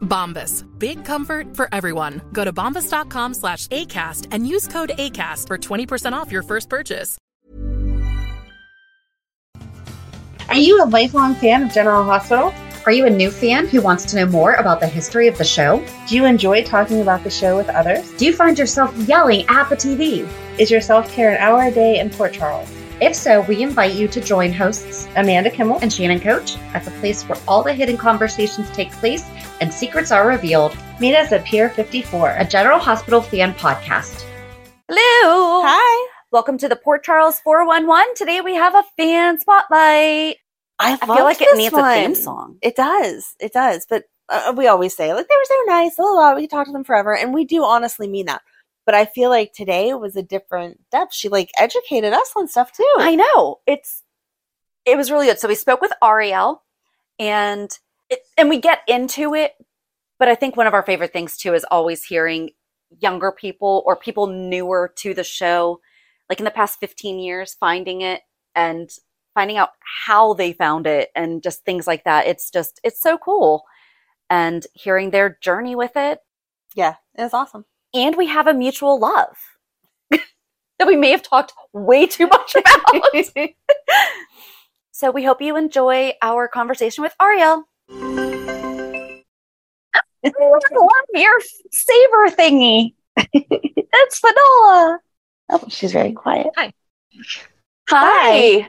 Bombas. Big comfort for everyone. Go to bombas.com slash ACAST and use code ACAST for 20% off your first purchase. Are you a lifelong fan of General Hospital? Are you a new fan who wants to know more about the history of the show? Do you enjoy talking about the show with others? Do you find yourself yelling at the TV? Is your self care an hour a day in Port Charles? If so, we invite you to join hosts Amanda Kimmel and Shannon Coach at the place where all the hidden conversations take place and secrets are revealed, meet us at Pier 54. a General Hospital fan podcast. Hello. Hi. Welcome to the Port Charles 411. Today we have a fan spotlight. I, I feel like it needs one. a theme song. It does. It does. But uh, we always say, like, they were so nice. Blah, blah, blah. We could talk to them forever. And we do honestly mean that. But I feel like today was a different depth. She like educated us on stuff too. I know. It's it was really good. So we spoke with Ariel and it, and we get into it, but I think one of our favorite things too is always hearing younger people or people newer to the show like in the past 15 years finding it and finding out how they found it and just things like that. It's just it's so cool and hearing their journey with it yeah, it was awesome. And we have a mutual love that we may have talked way too much about. so we hope you enjoy our conversation with Ariel. Oh, I love your saber thingy. That's Finola. Oh, she's very quiet. Hi. Hi.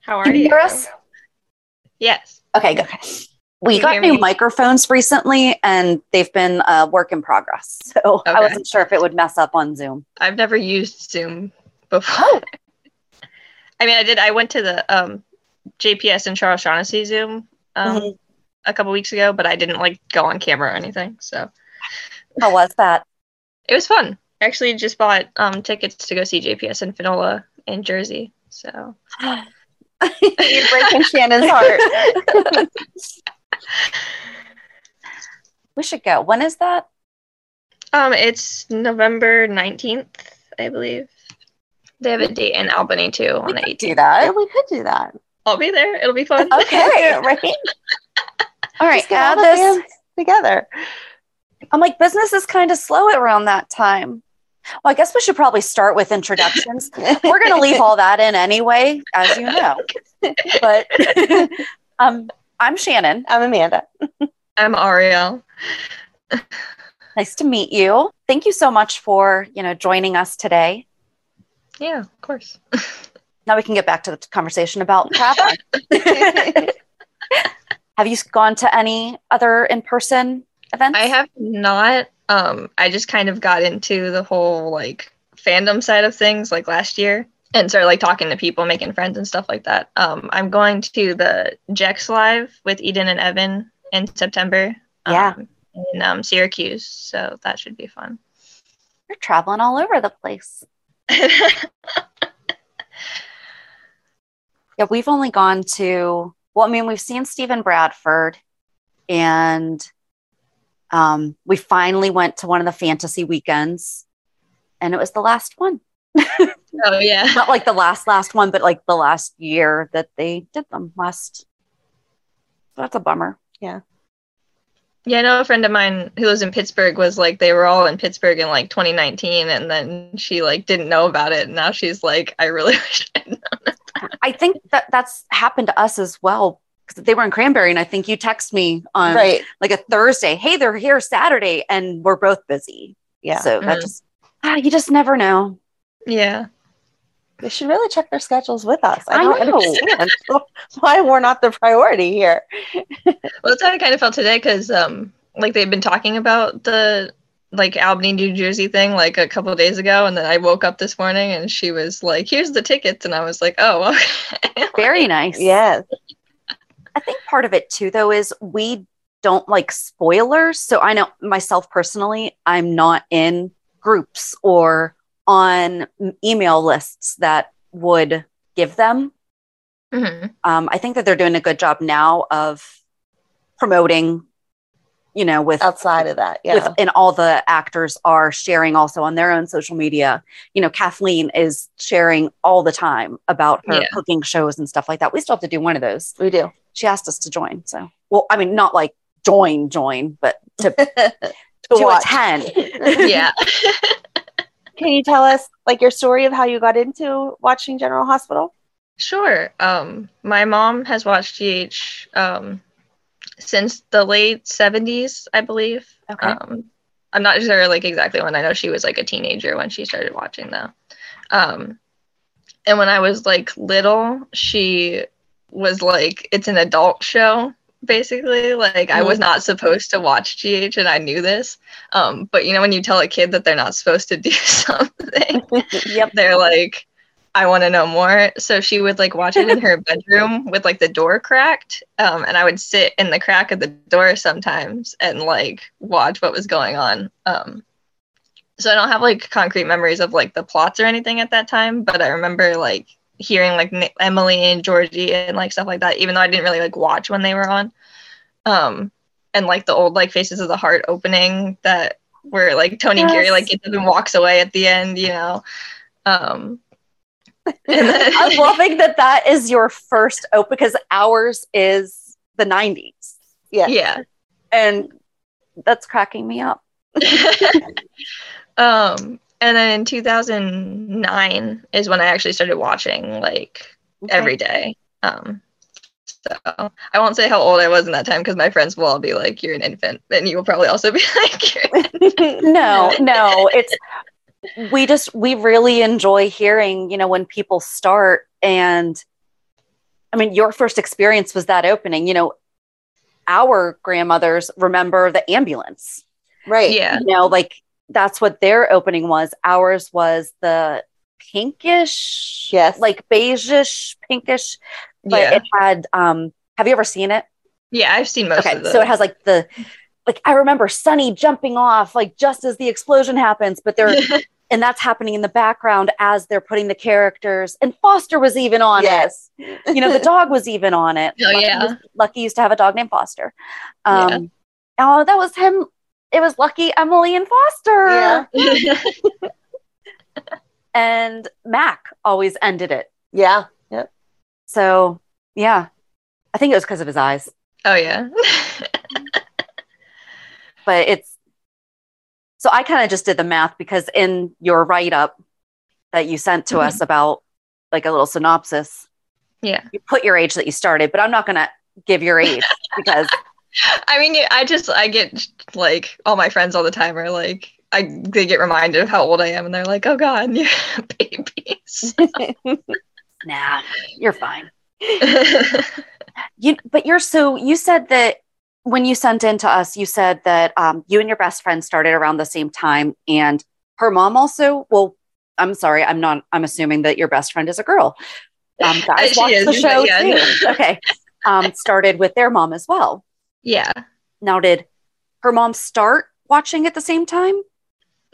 How are Can you you? hear us? Yes. Okay, good. We got new me? microphones recently and they've been a work in progress. So I wasn't sure if it would mess up on Zoom. I've never used Zoom before. Oh. I mean, I did. I went to the um, JPS and Charles Shaughnessy Zoom um, Mhm. a couple weeks ago, but I didn't like go on camera or anything. So How was that? it was fun. I actually just bought um, tickets to go see JPS and Finola in Jersey. So You're breaking Shannon's heart. We should go. When is that? um, it's November 19th, I believe. They have a date in Albany too on the 18th. Do that. yeah, we could do that. I'll be there. It'll be fun. Okay. right? All right. Just get Add all this. together. I'm like, business is kind of slow around that time. Well, I guess we should probably start with introductions. We're going to leave all that in anyway, as you know. But um, I'm Shannon. I'm Amanda. I'm Ariel. Nice to meet you. Thank you so much for you know joining us today. Yeah, of course. Now we can get back to the conversation about traveling. Have you gone to any other in-person events? I have not. Um, I just kind of got into the whole like fandom side of things like last year and started like talking to people, making friends and stuff like that. Um, I'm going to the Jex Live with Eden and Evan in September. Yeah. um, in um, Syracuse, so that should be fun. You're traveling all over the place. Yeah, we've only gone to, well, I mean, we've seen Stephen Bradford and um, we finally went to one of the fantasy weekends and it was the last one. oh yeah. Not like the last last one, but like the last year that they did them last. That's a bummer. Yeah. Yeah, I know a friend of mine who lives in Pittsburgh was like they were all in Pittsburgh in like 2019 and then she like didn't know about it and now she's like I really wish I'd known. I think that that's happened to us as well because they were in Cranberry and I think you text me on right. like a Thursday, hey, they're here Saturday and we're both busy. Yeah. So that Mm. just ah, you just never know. Yeah. They should really check their schedules with us. I I don't know. understand why we're not the priority here. Well, that's how I kind of felt today because, um, like they've been talking about the like Albany, New Jersey thing like a couple of days ago, and then I woke up this morning and she was like, "Here's the tickets," and I was like, "Oh, okay." Very nice. Yes. I think part of it too, though, is we don't like spoilers. So I know myself personally, I'm not in groups or on email lists that would give them. hmm Um, I think that they're doing a good job now of promoting, you know, with Outside of that, yeah. with and all the actors are sharing also on their own social media. You know, Kathleen is sharing all the time about her Yeah. cooking shows and stuff like that. We still have to do one of those. we do. She asked us to join. So, well, I mean, not like join, join, but to, to to attend. Yeah. Can you tell us like your story of how you got into watching General Hospital? Sure. Um, my mom has watched GH um, since the late 70s, I believe. Okay. Um, I'm not sure like exactly when. I know she was like a teenager when she started watching though. Um, and when I was like little, she was like, it's an adult show basically. Like I was not supposed to watch GH, and I knew this. Um, but you know when you tell a kid that they're not supposed to do something, Yep. they're like i want to know more so she would like watch it in her bedroom with like the door cracked um, and i would sit in the crack of the door sometimes and like watch what was going on um, so i don't have like concrete memories of like the plots or anything at that time but i remember like hearing like emily and georgie and like stuff like that even though i didn't really like watch when they were on um, and like the old like faces of the heart opening that where like tony geary like gets up and walks away at the end you know um then, I'm loving that that is your first open because ours is the 90s. Yeah. yeah And that's cracking me up. um and then in 2009 is when i actually started watching like every day um so i won't say how old i was in that time because my friends will all be like you're an infant and you will probably also be like no, no, it's we just we really enjoy hearing, you know, when people start and I mean, your first experience was that opening, you know, our grandmothers remember the ambulance. Right. yeah You know, like that's what their opening was. Ours was the pinkish, Yes. like beigeish, pinkish, but yeah it had um have you ever seen it? yeah i've seen most okay, of the so it has like the like I remember Sonny jumping off like just as the explosion happens, but they're and that's happening in the background as they're putting the characters. And Foster was even on yes. it. You know, the dog was even on it. Oh, Lucky, yeah. was- Lucky used to have a dog named Foster. Um, Oh, that was him. It was Lucky, Emily, and Foster. Yeah. And Mac always ended it. Yeah. Yep. So yeah, I think it was because of his eyes. oh yeah but it's so I kind of just did the math because in your write up that you sent to us mm-hmm. about like a little synopsis, yeah you put your age that you started, but I'm not going to give your age because I mean, I just I get like all my friends all the time are like I they get reminded of how old I am and they're like, "Oh god, you're babies." nah, you're fine. You but you're so you said that when you sent in to us, you said that um, you and your best friend started around the same time, and her mom also. Well, I'm sorry, I'm not. I'm assuming that your best friend is a girl. Um, guys watch is, the show yeah. too. Okay, um, started with their mom as well. Yeah. Now, did her mom start watching at the same time?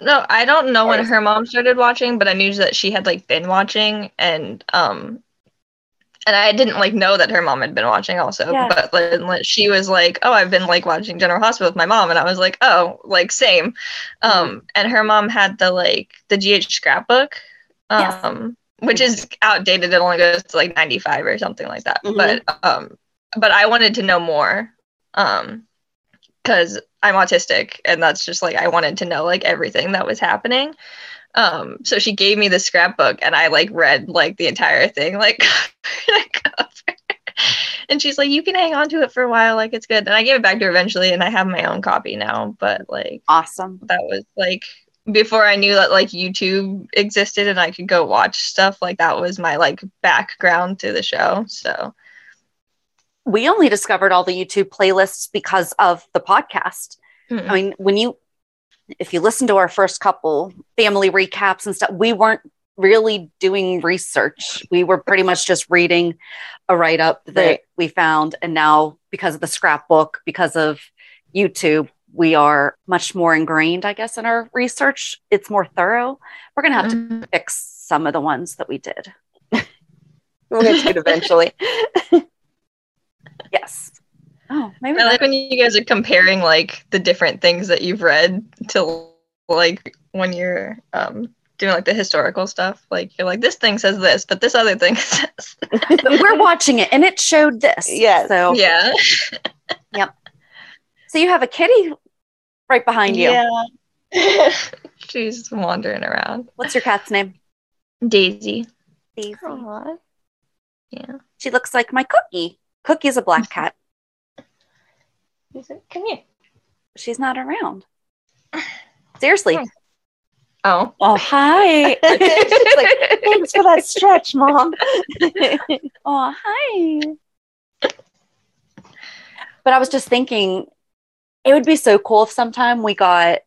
No, I don't know when her mom started watching, but I knew that she had like been watching and um and I didn't like know that her mom had been watching also, Yeah. but then like, she was like, "Oh, I've been like watching General Hospital with my mom," and I was like, "Oh, like same." Um, and her mom had the like the GH scrapbook, Yes. um, which is outdated. It only goes to like 95 or something like that. Mhm. But um, but I wanted to know more um, because I'm autistic, and that's just like I wanted to know like everything that was happening. Um, so she gave me the scrapbook, and I like read like the entire thing, like and she's like, "You can hang on to it for a while, like it's good." And I gave it back to her eventually, and I have my own copy now. But like, Awesome. that was like before I knew that like YouTube existed and I could go watch stuff. Like that was my like background to the show. So We only discovered all the YouTube playlists because of the podcast. mm, I mean, when you, if you listen to our first couple family recaps and stuff, we weren't really doing research. We were pretty much just reading a write up that Right. we found. And now, because of the scrapbook, because of YouTube, we are much more ingrained, I guess, in our research. It's more thorough. We're going to have to mm, fix some of the ones that we did. We'll get to it eventually. Yes. Oh, maybe I like when you guys are comparing like the different things that you've read to like when you're um doing like the historical stuff. Like you're like this thing says this, but this other thing says but we're watching it and it showed this. Yes. So, yeah. yep. so you have a kitty right behind you. Yeah. She's wandering around. What's your cat's name? Daisy. Daisy. Aw. Yeah. She looks like my cookie. Cookie's a black cat. Come here. She's not around. Seriously. Hi. Oh. Oh, hi. She's like, Thanks for that stretch, mom. oh, hi. But I was just thinking, it would be so cool if sometime we got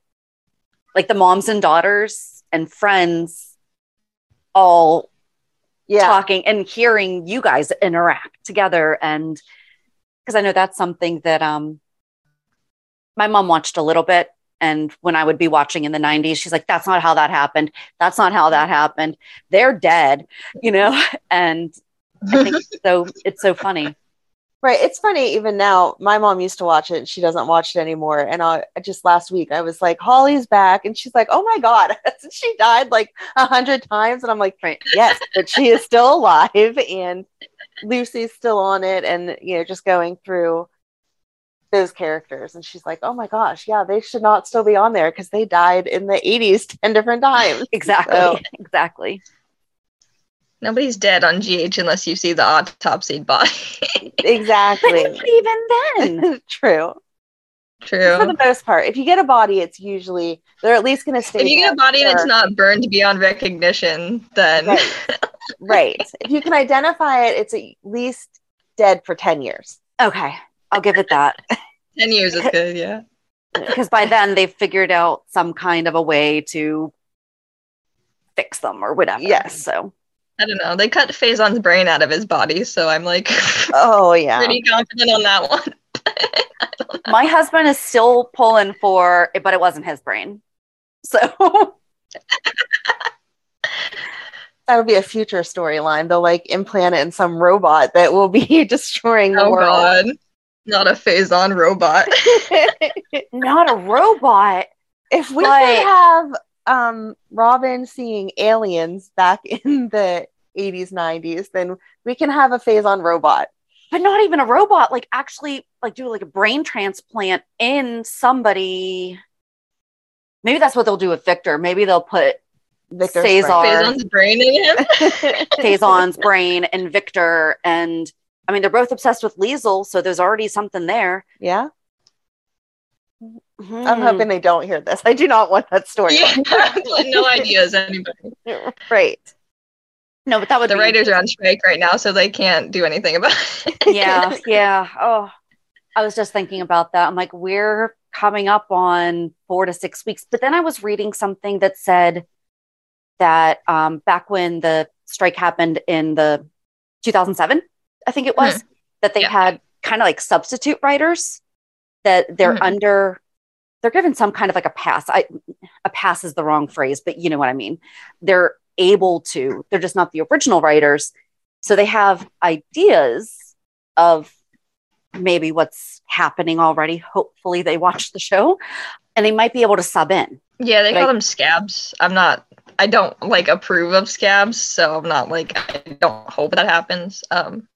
like the moms and daughters and friends all Yeah. talking and hearing you guys interact together. And because i know that's something that um my mom watched a little bit. And when i would be watching in the 90s she's like that's not how that happened. That's not how that happened. They're dead you know? And i think so it's so funny Right. It's funny, even now, my mom used to watch it and she doesn't watch it anymore. And I just last week I was like, Holly's back. And she's like, Oh my God, she died like a hundred times. And I'm like, Right. Yes, but she is still alive and Lucy's still on it and you know, just going through those characters. And she's like, Oh my gosh, yeah, they should not still be on there because they died in the 80s 10 different times. exactly So- exactly Nobody's dead on GH unless you see the autopsied body. but Exactly. even then True. True. For the most part. If you get a body, it's usually they're at least gonna stay. If you get a body and it's not burned beyond recognition, then Right. right. If you can identify it, it's at least dead for 10 years. okay i'll give it that 10 years is good, yeah. because by then they've figured out some kind of a way to fix them or whatever. Yes. So I don't know. They cut Faison's brain out of his body, so I'm like Oh, yeah. pretty confident on that one. my husband is still pulling for it, but it wasn't his brain. So That would be a future storyline. They'll like implant it in some robot that will be destroying the oh world. god. Not a Faison robot. not a robot. if we But- could have um Robin seeing aliens back in the 80s, 90s, then we can have a Faison robot. But not even a robot, like actually like do like a brain transplant in somebody. Maybe that's what they'll do with Victor. Maybe they'll put Victor Cesar. Faison's brain in him. Faison's brain and Victor. And I mean, they're both obsessed with Liesl, so there's already something there. Yeah. I'm Hmm. hoping they don't hear this. I do not want that story. yeah. no ideas, anybody. right. No, but that would The be writers are on strike right now, so they can't do anything about it. yeah, yeah. Oh, I was just thinking about that. I'm like, we're coming up on four to six weeks. But then I was reading something that said that um, back when the strike happened in the 2007, I think it was, that they Yeah. had kind of like substitute writers that they're Mhm. under. They're given some kind of like a pass. I a pass is the wrong phrase, but you know what I mean. They're able to. They're just not the original writers, so they have ideas of maybe what's happening already. Hopefully, they watch the show and they might be able to sub in. Yeah, they But call I- them scabs. I'm not I don't like approve of scabs, so I'm not like I don't hope that happens. Um,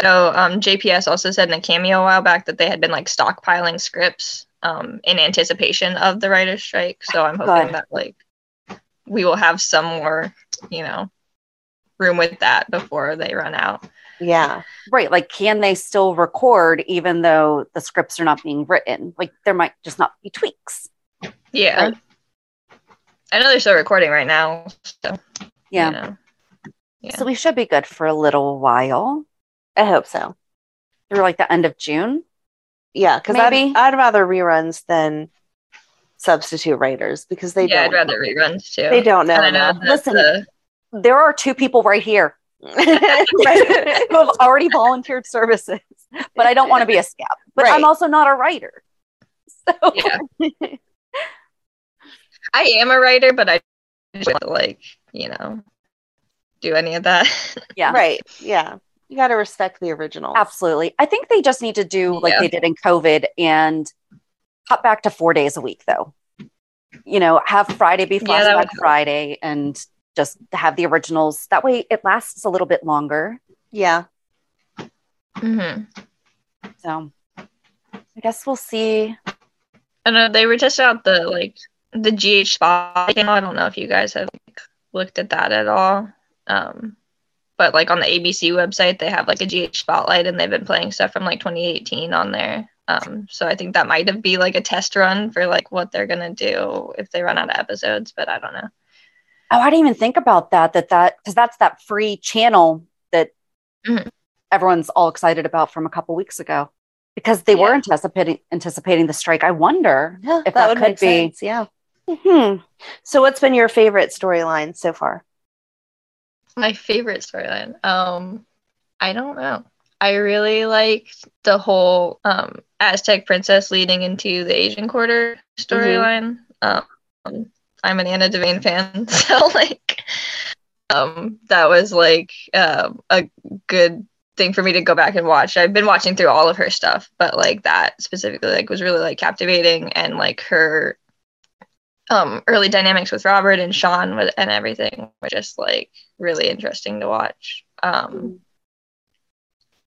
so um, JPS also said in a cameo a while back that they had been like stockpiling scripts um, in anticipation of the writer's strike. So I'm hoping Good. that like we will have some more, you know, room with that before they run out. Yeah. Right. Like, can they still record even though the scripts are not being written? Like, there might just not be tweaks. Yeah. Right. I know they're still recording right now. So Yeah. you know. Yeah. So we should be good for a little while I hope so. through like the end of June. Yeah, because I'd, I'd rather reruns than substitute writers because they yeah, I'd don't rather reruns too. they don't know. I know Listen, the- There are two people right here who have already volunteered services, but I don't want to be a scab. But Right. I'm also not a writer. So yeah. I am a writer, but I don't like, you know, do any of that. yeah. Right. Yeah. You got to respect the original. Absolutely. I think they just need to do like Yeah. they did in COVID and cut back to four days a week, though. You know, have Friday be Flashback would help. Friday and just have the originals. That way it lasts a little bit longer. Yeah. Mm-hmm. So I guess we'll see. I know they were testing out the like the GH spot. I don't know if you guys have like, looked at that at all. Um, but like on the ABC website, they have like a GH spotlight, and they've been playing stuff from like 2018 on there. Um, so I think that might have be like a test run for like what they're gonna do if they run out of episodes. But I don't know. Oh, I didn't even think about that. That that because that's that free channel that Mhm. everyone's all excited about from a couple weeks ago. Because they were anticipating anticipating the strike. I wonder Yeah, if that, would could make be. sense. Yeah. Hmm. So, what's been your favorite storyline so far? My favorite storyline. Um, I don't know. I really liked the whole um Aztec princess leading into the Asian quarter storyline. Um, I'm an Anna Devane fan, so like, um, that was like um a good thing for me to go back and watch. I've been watching through all of her stuff, but like that specifically like was really like captivating and like her um early dynamics with Robert and Sean with, and everything were just like really interesting to watch. Um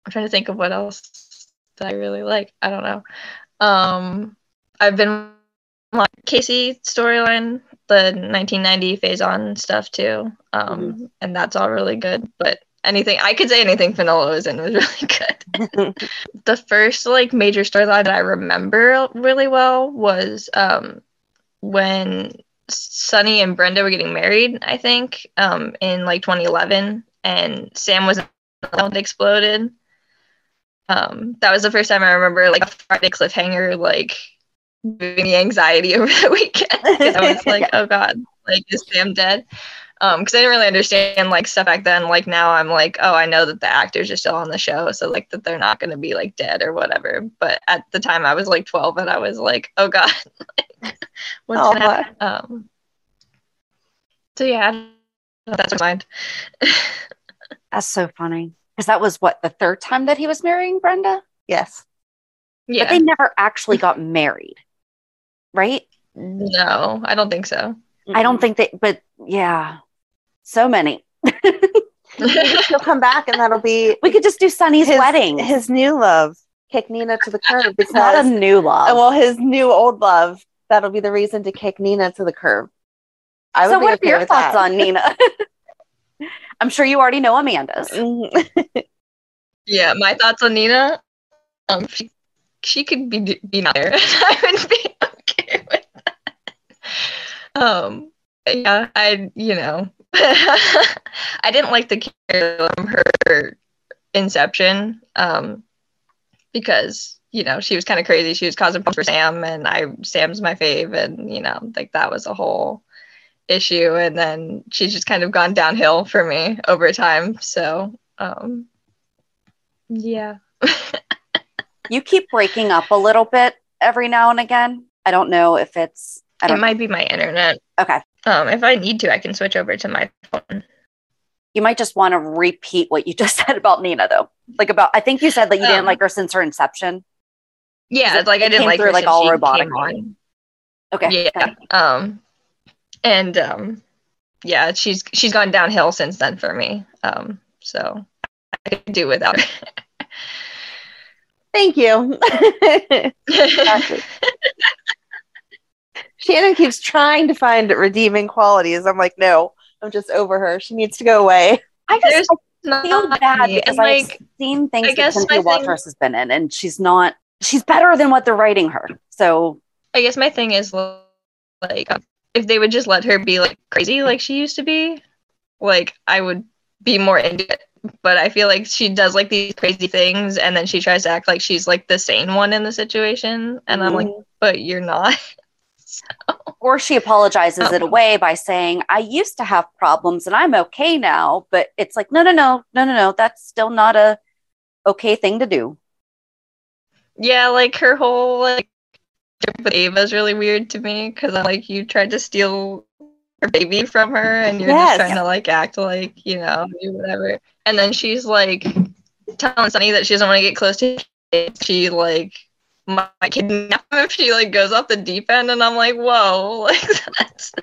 I'm trying to think of what else that I really like. I don't know. Um I've been like Casey storyline, the 1990 phase on stuff too. Um and that's all really good, but anything I could say anything Finola was in was really good the first like major storyline that I remember really well was um when Sonny and Brenda were getting married, I think, um in like 2011 and Sam was exploded. Um that was the first time I remember like a Friday cliffhanger like giving me anxiety over the weekend I was like, oh god, like is Sam dead? Um, because I didn't really understand like stuff back then. Like now I'm like, oh, I know that the actors are still on the show, so like that they're not gonna be like dead or whatever. But at the time I was like 12 and I was like, oh god, what's Oh, gonna happen? Um, so yeah, that's my mind. That's so funny. Because that was what the third time that he was marrying Brenda? Yes. But yeah, they never actually got married. Right? no, I don't think so. I don't think they but yeah. So many. He'll come back, and that'll be We could just do Sonny's his wedding. His new love, kick Nina to the curb it's not a new love. Well, his new old love. That'll be the reason to kick Nina to the curb. I would so be what are your thoughts that. on Nina? I'm sure you already know Amanda's. Mhm. Yeah, my thoughts on Nina. Um, she, she could be be not there. I would be okay with that. Um, yeah, I you know, I didn't like the character from her Inception. Um, because you know she was kind of crazy. She was causing problems for Sam, and I Sam's my fave, and you know like that was a whole issue. And then she's just kind of gone downhill for me over time. So um, yeah. You keep breaking up a little bit every now and again. I don't know if it's I It don't it might be my internet. okay. Um, if I need to, I can switch over to my phone. You might just want to repeat what you just said about Nina though. Like about I think you said that you didn't Um, like her since her inception. Yeah, it- like I didn't like through, her like, all robotic. on. Okay. Yeah. Um, and um, yeah, she's she's gone downhill since then for me. Um, so I could do without her. Thank you. Shannon keeps trying to find redeeming qualities. I'm like, no, I'm just over her. She needs to go away. I just I feel bad because And, I've like, seen things I that guess Cynthia my thing- has been in, and she's not. She's better than what they're writing her. So I guess my thing is like if they would just let her be like crazy like she used to be, like I would be more into it. But I feel like she does like these crazy things and then she tries to act like she's like the sane one in the situation. And I'm like, mm. but you're not. or she apologizes it oh. away by saying, I used to have problems and I'm okay now. But it's like, no, no, no, no, no, no. That's still not a okay thing to do. Yeah, like her whole like with Ava is really weird to me because I'm like, you tried to steal her baby from her and you're Yes. just trying to like act like, you know, whatever. And then she's like telling Sonny that she doesn't want to get close to kids. She like might kidnap him if she like goes off the deep end and I'm like, whoa, like that's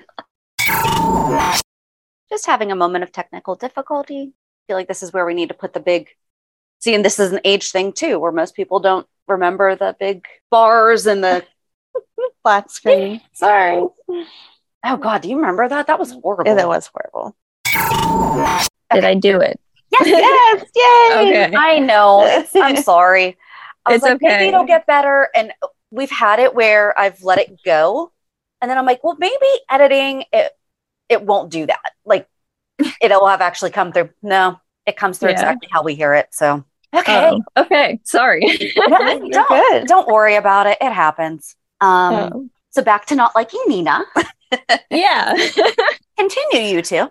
Just having a moment of technical difficulty. I feel like this is where we need to put the big. See, and this is an age thing too, where most people don't remember the big bars and the Black screen. Sorry. Oh God, do you remember that? That was horrible. Yeah, that was horrible. Did I do it? Yes, yes, yay! Okay. I know. I'm sorry. I was It's like, maybe it'll get better. And we've had it where I've let it go. And then I'm like, well, maybe editing it it won't do that. Like it'll have actually come through. No, it comes through Yeah. exactly how we hear it. So okay. Oh, okay. Sorry. No, don't, good. don't worry about it. It happens. Um Oh. so back to not liking Nina. yeah. Continue you two.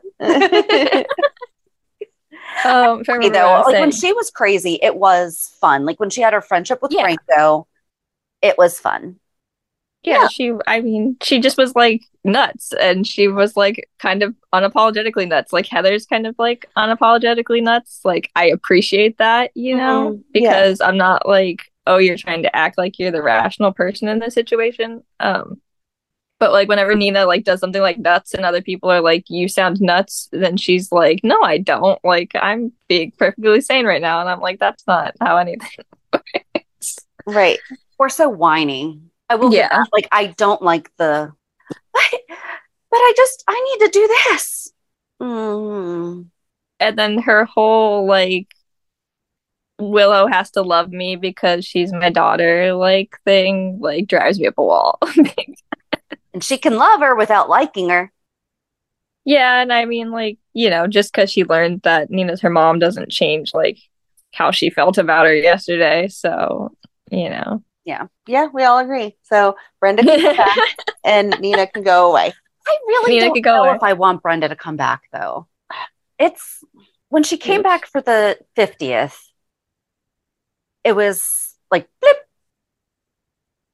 um, I Hey, though, what I like when she was crazy, it was fun. Like when she had her friendship with Yeah. Franco, it was fun. Yeah, she i mean she just was like nuts and she was like kind of unapologetically nuts. Like heather's kind of like unapologetically nuts. Like i appreciate that you know Mhm, yeah. because i'm not like oh you're trying to act like you're the rational person in this situation. Um but like whenever nina like does something like nuts and other people are like you sound nuts then she's like no i don't. Like i'm being perfectly sane right now. And i'm like that's not how anything works. Right. We're so whiny. I will Yeah. Like I don't like the but, but I just I need to do this. Mm. and then her whole like Willow has to love me because she's my daughter like thing like drives me up a wall. And she can love her without liking her. yeah, and I mean like, you know, just cuz she learned that Nina's her mom doesn't change like how she felt about her yesterday, so, you know. Yeah. Yeah, we all agree. So Brenda can come back and Nina can go away. I really Nina don't could go know away. if I want Brenda to come back though. It's when she came back for the 50th, it was like blip.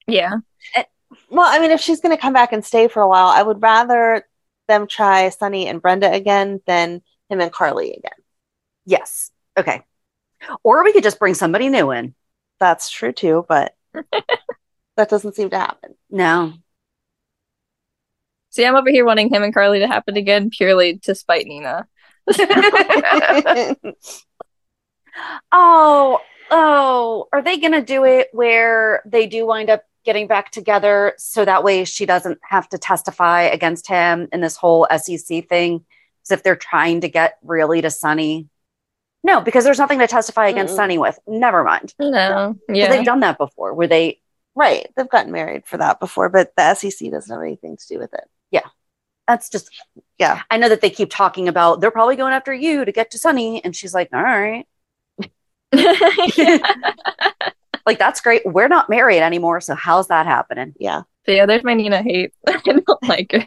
Yeah. Eh, well, I mean, if she's going to come back and stay for a while, I would rather them try Sonny and Brenda again than him and Carly again. Yes. Okay. Or we could just bring somebody new in. That's true too, but that doesn't seem to happen. No. See, I'm over here wanting him and Carly to happen again purely to spite Nina. Oh, oh, are they going to do it where they do wind up getting back together so that way she doesn't have to testify against him in this whole SEC thing? As if they're trying to get really to Sonny. No, because there's nothing to testify against Mm-mm. Sonny with. Never mind. No. 'Cause Yeah. They've done that before where they, right. They've gotten married for that before, but the SEC doesn't have anything to do with it. Yeah. That's just, Yeah. I know that they keep talking about they're probably going after you to get to Sonny. And she's like, all right. Like, that's great. We're not married anymore. So how's that happening? Yeah. So yeah, there's my Nina hate. I don't like her.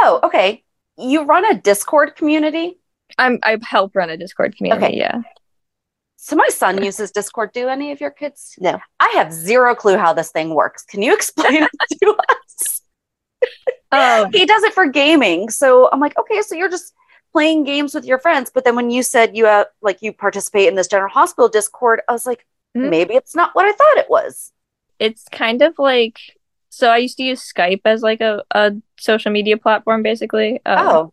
Oh, okay. You run a Discord community? I'm I help run a Discord community. Okay. Yeah. So my son uses Discord. Do any of your kids? No. I have zero clue how this thing works. Can you explain it to us? Um, he does it for gaming. So I'm like, okay, so you're just playing games with your friends. But then when you said you have like you participate in this general hospital Discord, I was like, Mhm. maybe it's not what I thought it was. it's kind of like so I used to use Skype as like a, a social media platform basically. Um, oh,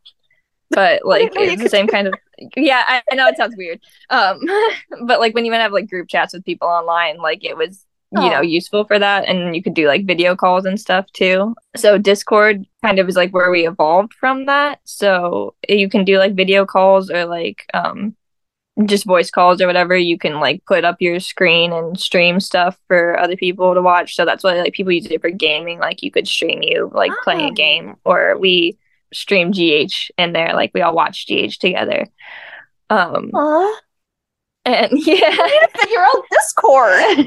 but like it's the same kind of yeah I, I know it sounds weird um but like when you to have like group chats with people online like it was you know Oh. useful for that and you could do like video calls and stuff too so discord kind of is like where we evolved from that so you can do like video calls or like um just voice calls or whatever you can like put up your screen and stream stuff for other people to watch. So that's why like people use it for gaming. Like you could stream you like playing Oh. a game or we stream gh in there. Like we all watch gh together. Um Aw, and yeah figure out Discord.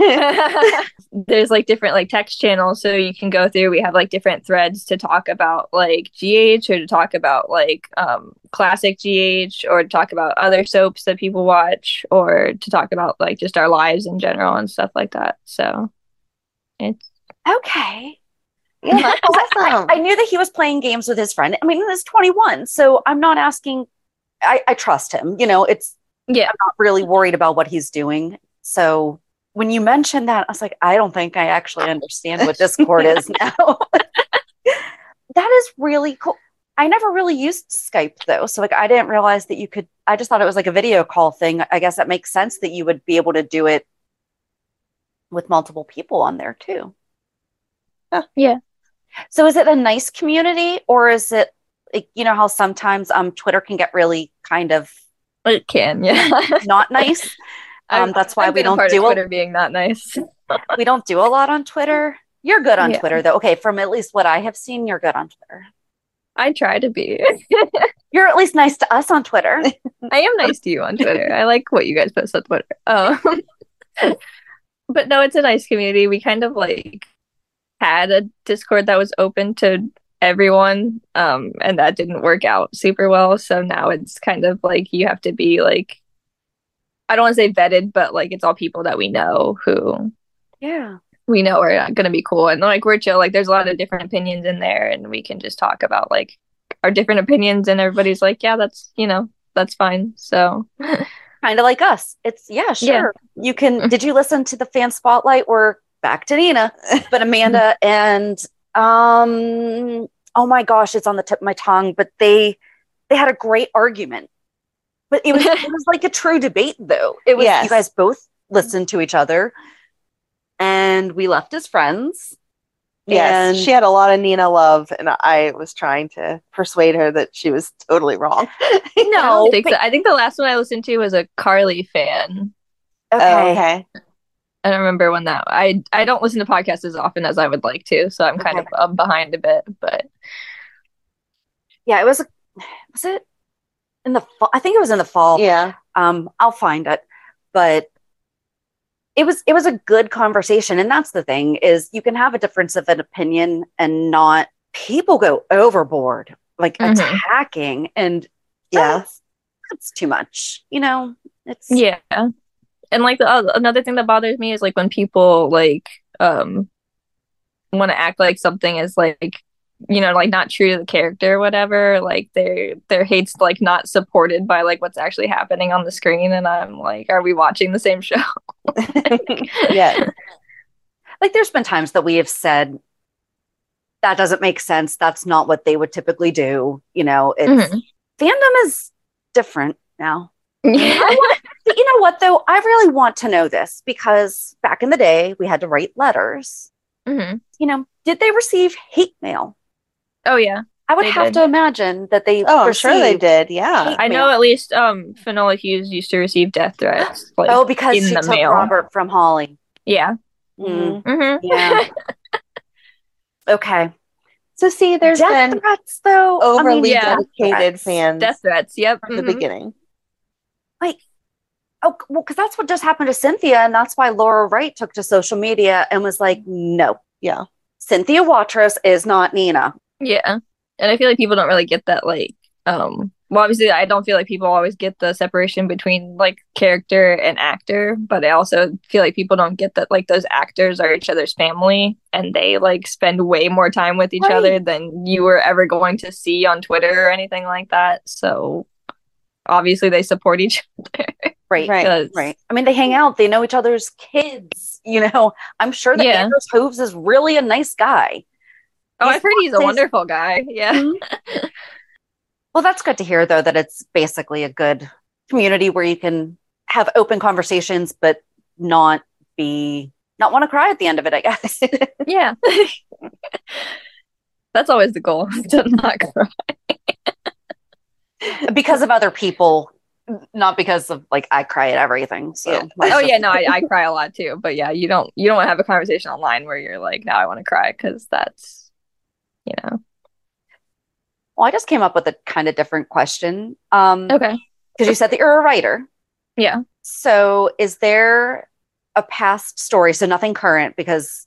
there's like different like text channels so you can go through we have like different threads to talk about like gh or to talk about like um classic gh or to talk about other soaps that people watch or to talk about like just our lives in general and stuff like that so it's okay. Yeah, that's awesome. I knew that he was playing games with his friend. I mean, he was 21, so I'm not asking. I, I trust him. You know, it's yeah I'm not really worried about what he's doing. So when you mentioned that, I was like, I don't think I actually understand what Discord is now. that is really cool. I never really used Skype though. So like I didn't realize that you could I just thought it was like a video call thing. I guess that makes sense that you would be able to do it with multiple people on there too. yeah So is it a nice community or is it like you know how sometimes um Twitter can get really kind of it can yeah not nice? Um, that's why we don't do a- Twitter being not nice we don't do a lot on Twitter. You're good on Yeah. Twitter though. Okay, from at least what I have seen, you're good on Twitter. I try to be You're at least nice to us on Twitter. I am nice to you on Twitter. I like what you guys post on Twitter. Um, but no, it's a nice community. We kind of like had a Discord that was open to everyone, um, and that didn't work out super well. So now it's kind of like you have to be like, I don't want to say vetted, but like it's all people that we know who yeah. we know are going to be cool and like we're chill like there's a lot of different opinions in there and we can just talk about like our different opinions and everybody's like yeah that's you know that's fine so Kind of like us. It's yeah, Yeah. sure. You can did you listen to the fan spotlight? We're back to Nina, but Amanda and um oh my gosh, it's on the tip of my tongue, but they they had a great argument. But it was it was like a true debate though. It was Yes. you guys both listened to each other and we left as friends. Yes, And- she had a lot of Nina love, and I was trying to persuade her that she was totally wrong. No, don't think but- so. I think the last one I listened to was a Carly fan. okay. Oh, okay. I don't remember when that. I I don't listen to podcasts as often as I would like to, so I'm kind Okay. of um, behind a bit. But Yeah, it was was it in the fall? I think it was in the fall. Yeah. um i'll find it but it was it was a good conversation and that's the thing is you can have a difference of an opinion and not people go overboard like Mhm. attacking and Yeah. that's, that's too much you know it's yeah, and like the uh, another thing that bothers me is like when people like um want to act like something is like you know like not true to the character or whatever like their their hate's like not supported by like what's actually happening on the screen and i'm like are we watching the same show yeah. like there's been times that we have said that doesn't make sense that's not what they would typically do you know it's Mhm. fandom is different now yeah But you know what, though? I really want to know this because back in the day, we had to write letters. hmm You know, did they receive hate mail? Oh yeah, I would have did. to imagine that they. Oh, I'm sure they did. Yeah. hate I know at least um Finola Hughes used to receive death threats. Like, oh, because in she the took mail. Robert from Holly. Yeah. Mm, hmm yeah. okay. So see, there's Death been threats, though. I mean, overly yeah. dedicated threats. fans Death threats. Yep. from the mhm. beginning. Oh, well, because that's what just happened to Cynthia, and that's why Laura Wright took to social media and was like, "No, Yeah. Cynthia Watros is not Nina." Yeah. And I feel like people don't really get that like um well obviously I don't feel like people always get the separation between like character and actor, but I also feel like people don't get that like those actors are each other's family and they like spend way more time with each Right. other than you were ever going to see on Twitter or anything like that. So obviously they support each other. Right, Right. right. I mean, they hang out. They know each other's kids. You know, I'm sure that Yeah. Andrews Hooves is really a nice guy. Oh, He's I've heard he's a wonderful guy. Yeah. Hmm? Well, that's good to hear, though, that it's basically a good community where you can have open conversations, but not be not want to cry at the end of it. I guess. Yeah. That's always the goal. to not cry. because of other people, not because of like I cry at everything. So, Yeah. oh yeah, no, I, I cry a lot too. But yeah, you don't you don't have a conversation online where you're like, now I want to cry because that's you know. Well, I just came up with a kind of different question. Um, Okay. because you said that you're a writer. Yeah. So, is there a past story? So, nothing current because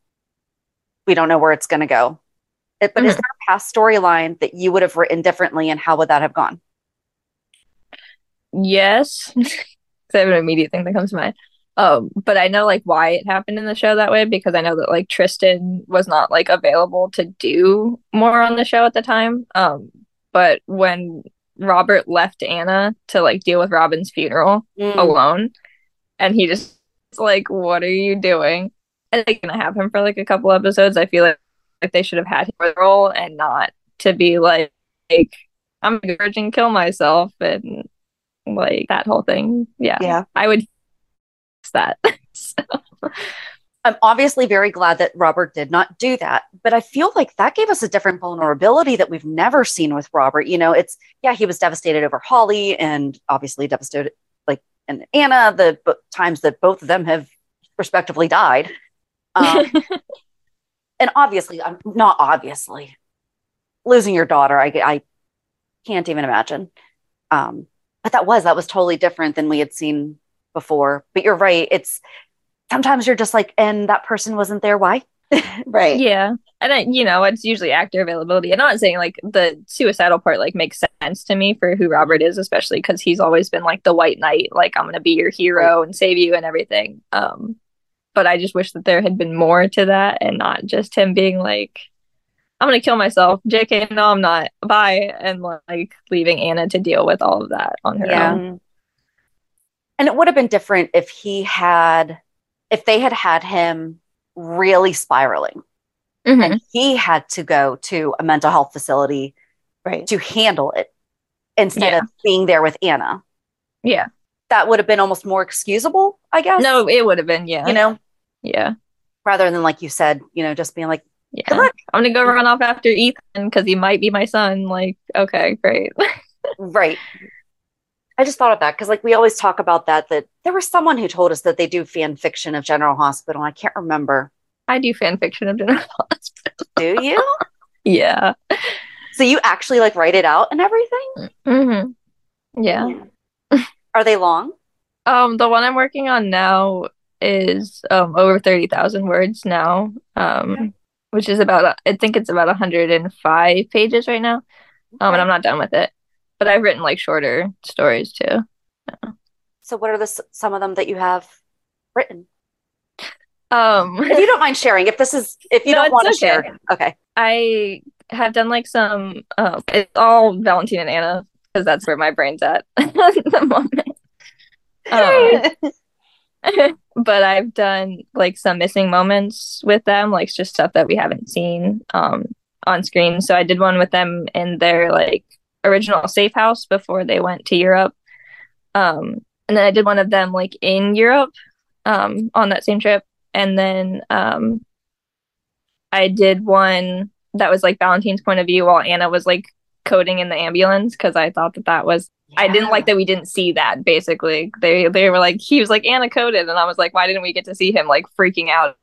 we don't know where it's going to go. It- but is Mhm. there a past storyline that you would have written differently, and how would that have gone? Yes. I have an immediate thing that comes to mind. Um, but I know like why it happened in the show that way because I know that like Tristan was not like available to do more on the show at the time. Um, but when Robert left Anna to like deal with Robin's funeral, Mm. alone and he just like what are you doing and they're gonna have him for like a couple episodes i feel like, like they should have had him for the role and not to be like, like i'm a virgin kill myself and like that whole thing yeah Yeah. i would that So, I'm obviously very glad that Robert did not do that, but I feel like that gave us a different vulnerability that we've never seen with Robert. You know, it's yeah, he was devastated over Holly and obviously devastated like and Anna, the b- times that both of them have respectively died. Um, and obviously, I'm not obviously losing your daughter. I, I can't even imagine. Um, but that was that was totally different than we had seen before. But you're right. It's sometimes you're just like, and that person wasn't there. Why? Right. yeah and I, you know it's usually actor availability And i'm not saying like the suicidal part like makes sense to me for who robert is especially because he's always been like the white knight like i'm gonna be your hero and save you and everything um but i just wish that there had been more to that and not just him being like i'm gonna kill myself jk no i'm not bye and like leaving anna to deal with all of that on her Yeah. own And it would have been different if he had, if they had had him really spiraling Mhm. and he had to go to a mental health facility Right. to handle it instead Yeah. of being there with Anna. yeah That would have been almost more excusable, I guess. no it would have been yeah you know, yeah rather than like you said, you know, just being like, yeah i'm gonna go run off after ethan because he might be my son like okay great right. I just thought of that because, like, we always talk about that. That there was someone who told us that they do fan fiction of General Hospital. I can't remember. I do fan fiction of General Hospital. Do you? Yeah. so you actually like write it out and everything? hmm Yeah. Are they long? Um, the one I'm working on now is um over thirty thousand words now. Um, which is about I think it's about hundred and five pages right now. Um, and I'm not done with it, but I've written like shorter stories too. So, what are the some of them that you have written? Um, If you don't mind sharing, if this is if you No, don't want to okay. share, okay. I have done like some. Um, it's all Valentin and Anna because that's where my brain's at at the moment. Um, but I've done like some missing moments with them, like just stuff that we haven't seen um on screen. So I did one with them in their like original safe house before they went to Europe. Um and then I did one of them like in Europe um, on that same trip, and then um, I did one that was like Valentin's point of view while Anna was like coding in the ambulance because I thought that that was I didn't like that we didn't see that. Basically, they they were like he was like Anna coded, and I was like, why didn't we get to see him like freaking out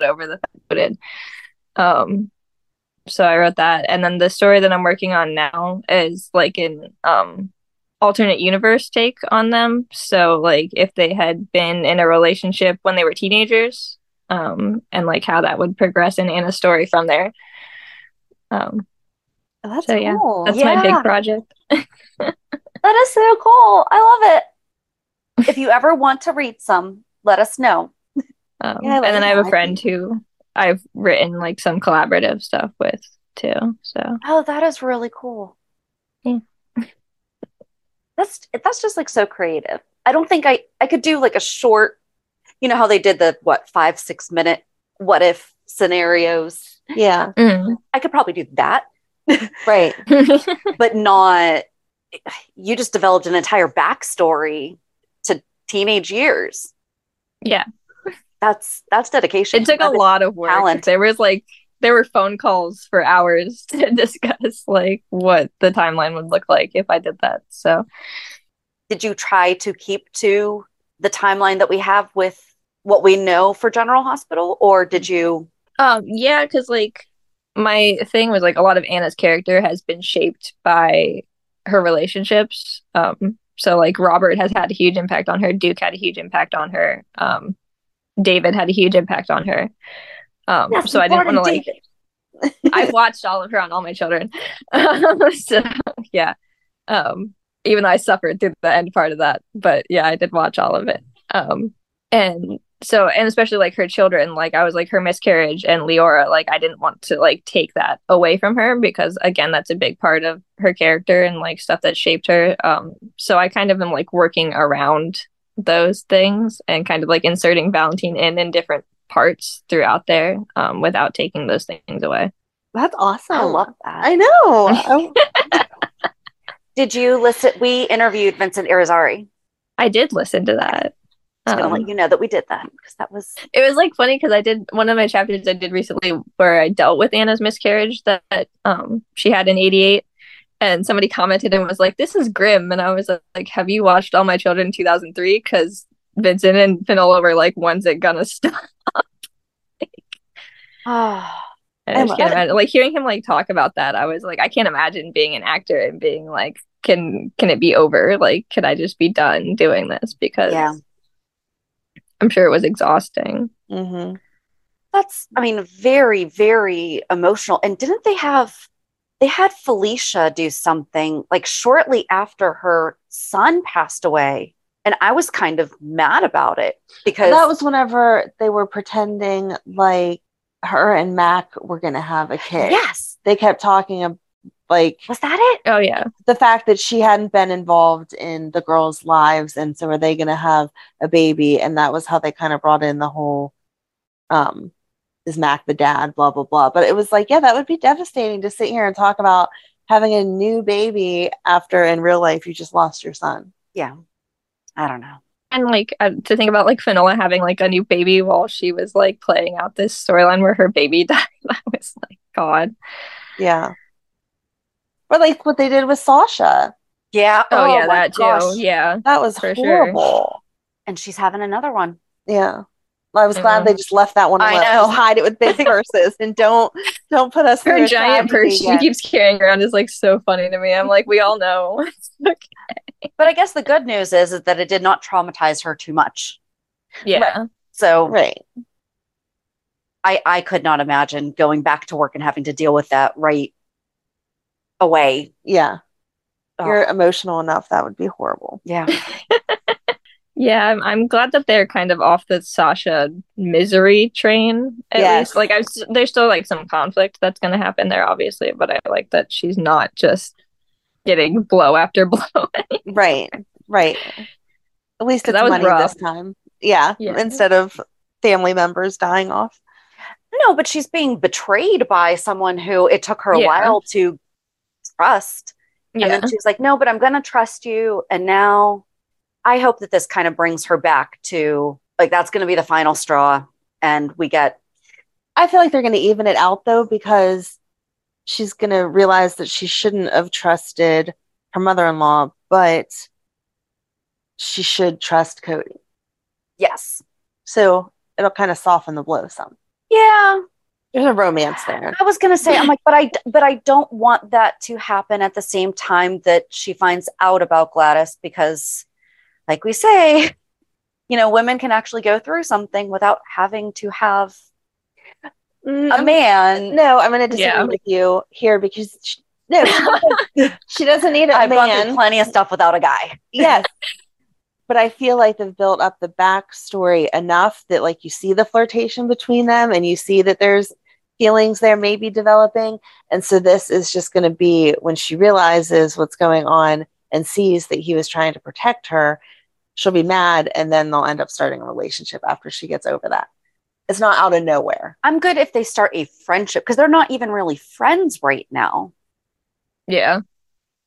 over the coded? Um, so I wrote that, and then the story that I'm working on now is like an um alternate universe take on them. So like if they had been in a relationship when they were teenagers, um, and like how that would progress in Anna's story from there. Um, Oh, that's so yeah, cool. that's my big project. That is so cool. I love it. if you ever want to read some, let us know. Um, Yeah, and then like I have a friend who I've written like some collaborative stuff with too. So Oh, that is really cool. Yeah. That's that's just like so creative. I don't think I I could do like a short, you know how they did the what five six minute what if scenarios. Yeah, Mm. I could probably do that, right. but not. You just developed an entire backstory to teenage years. yeah, That's that's dedication. it took a lot of work. talent. There was like there were phone calls for hours to discuss like what the timeline would look like if I did that. So Did you try to keep to the timeline that we have with what we know for General Hospital, or did you? Um, yeah, because like my thing was like a lot of Anna's character has been shaped by her relationships. Um, so like Robert has had a huge impact on her, Duke had a huge impact on her, um, David had a huge impact on her. Um, Yes, so I didn't want to like I've watched all of her on All My Children. so yeah. Um, even though I suffered through the end part of that. But yeah, I did watch all of it. Um, and so and especially like her children, like I was like her miscarriage and Leora, like I didn't want to like take that away from her because again, that's a big part of her character and like stuff that shaped her. Um, so I kind of am like working around those things and kind of like inserting Valentin in in different parts throughout there um, without taking those things away. That's awesome. I love that. I know. Did you listen? We interviewed Vincent Irizarry. I did listen to that. Was going to Um, let you know that we did that because that was it was like funny because I did one of my chapters I did recently where I dealt with Anna's miscarriage that um she had in 88 and somebody commented and was like this is grim and I was like have you watched All My Children in 2003 cuz Vincent and Finola were like when's it gonna stop. Oh, and I just I can't imagine like hearing him like talk about that I was like I can't imagine being an actor and being like can can it be over? Like can I just be done doing this? Because Yeah. I'm sure it was exhausting Mhm. that's I mean very very emotional. And didn't they have they had Felicia do something like shortly after her son passed away, and I was kind of mad about it because That was whenever they were pretending like her and Mac were going to have a kid. yes, They kept talking ab- like was that it? oh yeah the fact that she hadn't been involved in the girls' lives and so are they going to have a baby and that was how they kind of brought in the whole um is Mac the dad blah blah blah but it was like yeah that would be devastating to sit here and talk about having a new baby after in real life you just lost your son Yeah, I don't know. and like uh, to think about like Finola having like a new baby while she was like playing out this storyline where her baby died. I was like, God. yeah or like what they did with Sasha Yeah. Oh, yeah, oh, that gosh. too. Yeah. that was For sure. horrible And she's having another one. yeah I was glad they mm-hmm. just left that one I know. Just hide it with big purses and don't don't put us through Her a giant tragedy purse she keeps carrying around is like so funny to me. I'm like, we all know. But I guess the good news is, is that it did not traumatize her too much. yeah. So right I I could not imagine going back to work and having to deal with that right away. yeah Oh, you're emotional enough that would be horrible yeah. Yeah, I'm, I'm glad that they're kind of off the Sasha misery train at Yes. least. Like, I was, there's still like some conflict that's going to happen there, obviously, but I like that she's not just getting blow after blow. right right at least it's that was money rough. this time yeah, Yeah. instead of family members dying off No, but she's being betrayed by someone who it took her a while to trust. yeah. And then she was like, no, but I'm going to trust you. And now I hope that this kind of brings her back to like that's going to be the final straw, and we get. I feel like they're going to even it out though because she's going to realize that she shouldn't have trusted her mother-in-law, but she should trust Cody. Yes. So it'll kind of soften the blow some. Yeah. There's a romance there. I was gonna say, I'm like, but I, but I don't want that to happen at the same time that she finds out about Gladys because, like we say, you know, women can actually go through something without having to have Mm, a man. No, I'm going to disagree Yeah. with you here because she, no, she doesn't, she doesn't need a I've gone through man. plenty of stuff without a guy. yes. But I feel like they've built up the backstory enough that like you see the flirtation between them and you see that there's feelings there maybe developing. And so this is just going to be when she realizes what's going on and sees that he was trying to protect her, she'll be mad and then they'll end up starting a relationship after she gets over that. It's not out of nowhere. I'm good if they start a friendship because they're not even really friends right now. Yeah.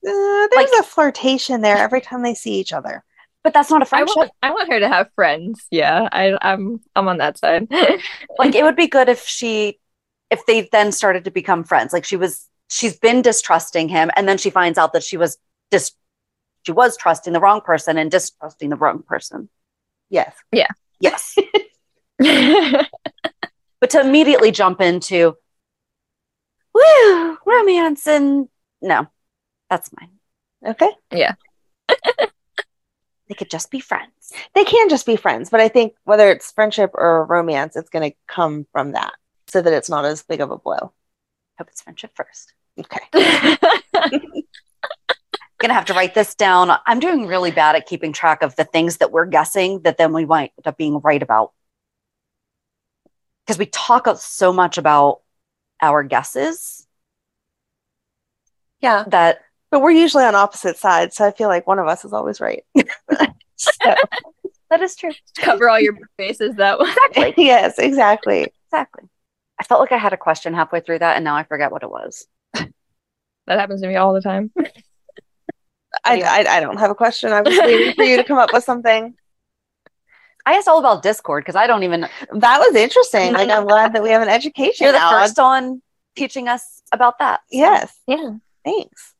Uh, there's a flirtation there every time they see each other. But that's not a friendship. want I want her to have friends. Yeah. I I'm I'm on that side. like it would be good if she if they then started to become friends like she was she's been distrusting him and then she finds out that she was dis she was trusting the wrong person and distrusting the wrong person Yes. Yeah. yes but to immediately jump into woo romance and no that's mine Okay. Yeah. They could just be friends They can just be friends, but I think whether it's friendship or romance, it's going to come from that so that it's not as big of a blow. hope it's friendship first Okay. gonna have to write this down i'm doing really bad at keeping track of the things that we're guessing that then we might end up being right about because we talk so much about our guesses Yeah. that But we're usually on opposite sides, so I feel like one of us is always right. So, that is true Cover all your bases that way. exactly yes, exactly. exactly i felt like i had a question halfway through that and now i forget what it was That happens to me all the time. I, I, I don't have a question. I was waiting for you to come up with something. i asked all about discord because i don't even That was interesting. Like, I'm glad that we have an education. you're the now. first on teaching us about that So, Yes. Yeah. Thanks.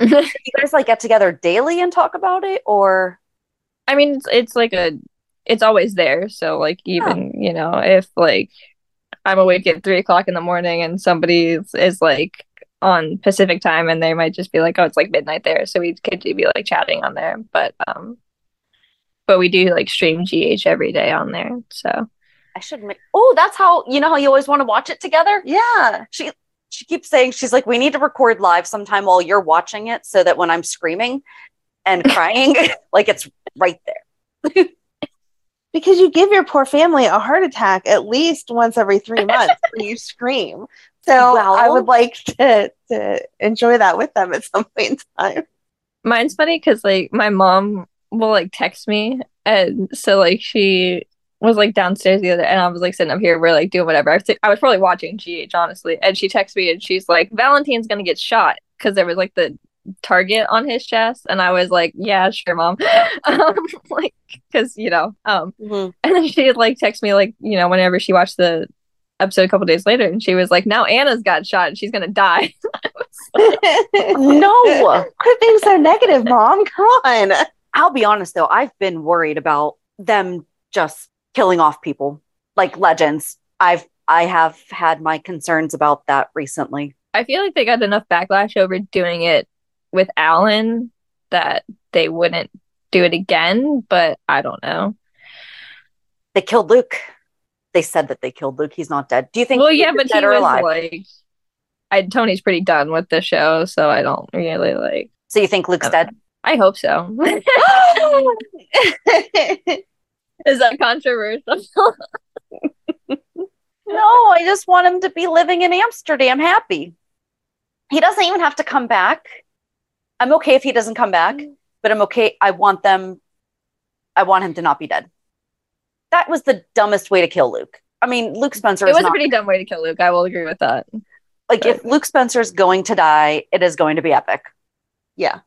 you guys like get together daily and talk about it or I mean, it's, it's like a, it's always there. So like even you know if like I'm awake at three o'clock in the morning and somebody is, is like on Pacific time and they might just be like, oh, it's like midnight there, so we could be like chatting on there. But um, but we do like stream GH every day on there. So i should make oh that's how you know how you always want to watch it together Yeah. she she keeps saying she's like we need to record live sometime while you're watching it so that when i'm screaming and crying like it's right there Because you give your poor family a heart attack at least once every three months when you scream. So Well- I would like to, to enjoy that with them at some point in time. mine's funny because like my mom will like text me and so like she was like downstairs the other and I was like sitting up here we're like doing whatever. I was, I was probably watching GH honestly and she texts me and she's like Valentin's gonna get shot because there was like the target on his chest and I was like yeah sure mom. Um, like because you know um and then she would like text me like you know whenever she watched the episode a couple days later and she was like now Anna's got shot and she's gonna die. No! Quit being so negative, mom. Come on. i'll be honest though i've been worried about them just killing off people like legends i've i have had my concerns about that recently I feel like they got enough backlash over doing it with Alan that they wouldn't do it again, but I don't know. they killed luke they said that they killed luke he's not dead do you think well, yeah, but dead he or was alive? like, I Tony's pretty done with the show, so I don't really like. so you think luke's dead I hope so. Is that controversial? No, I just want him to be living in Amsterdam happy. He doesn't even have to come back. I'm okay if he doesn't come back, mm. but I'm okay. I want them, I want him to not be dead. That was the dumbest way to kill Luke. I mean, Luke Spencer it is was a pretty dumb way to kill Luke. I will agree with that. like if Luke Spencer is going to die, it is going to be epic. Yeah.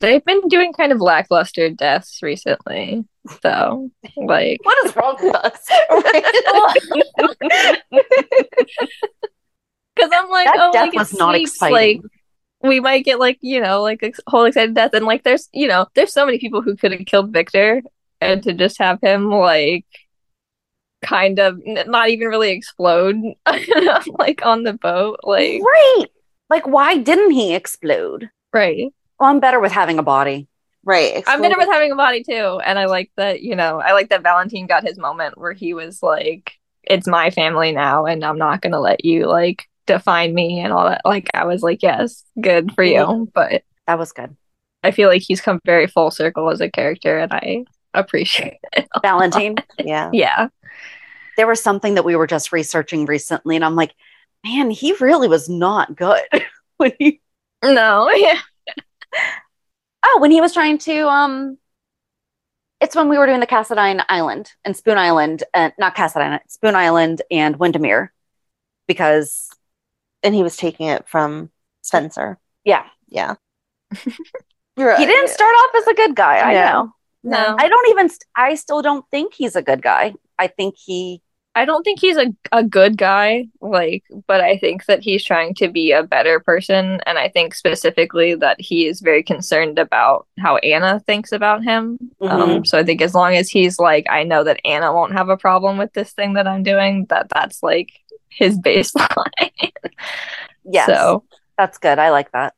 They've been doing kind of lackluster deaths recently. So, like, what is wrong with us? Because I'm like, That oh, death like, was not seems exciting. Like we might get like you know like a whole excited death, and like there's you know there's so many people who could have killed Victor, and to just have him like kind of n- not even really explode like on the boat, like Right. Like, why didn't he explode? right. Well, I'm better with having a body. right. I'm better with having a body too, and I like that. You know, I like that Valentin got his moment where he was like, "It's my family now, and I'm not gonna let you like define me and all that." Like, I was like, "Yes, good for you," but That was good. I feel like he's come very full circle as a character, and I appreciate it. Valentin, Yeah. yeah, there was something that we were just researching recently, and I'm like, man, he really was not good. when he, no, yeah, oh, when he was trying to, um, it's when we were doing the Cassadine Island and Spoon Island, and not Cassadine, Spoon Island and Wyndemere, because And he was taking it from Spencer. yeah, Yeah. You're he didn't start off as a good guy. I No. know. no, I don't even. st- I still don't think he's a good guy. I think he. I don't think he's a a good guy, like, but I think that he's trying to be a better person, and I think specifically that he is very concerned about how Anna thinks about him. Um, so I think as long as he's like, I know that Anna won't have a problem with this thing that I'm doing, that that's like his baseline. Yes, So that's good. I like that.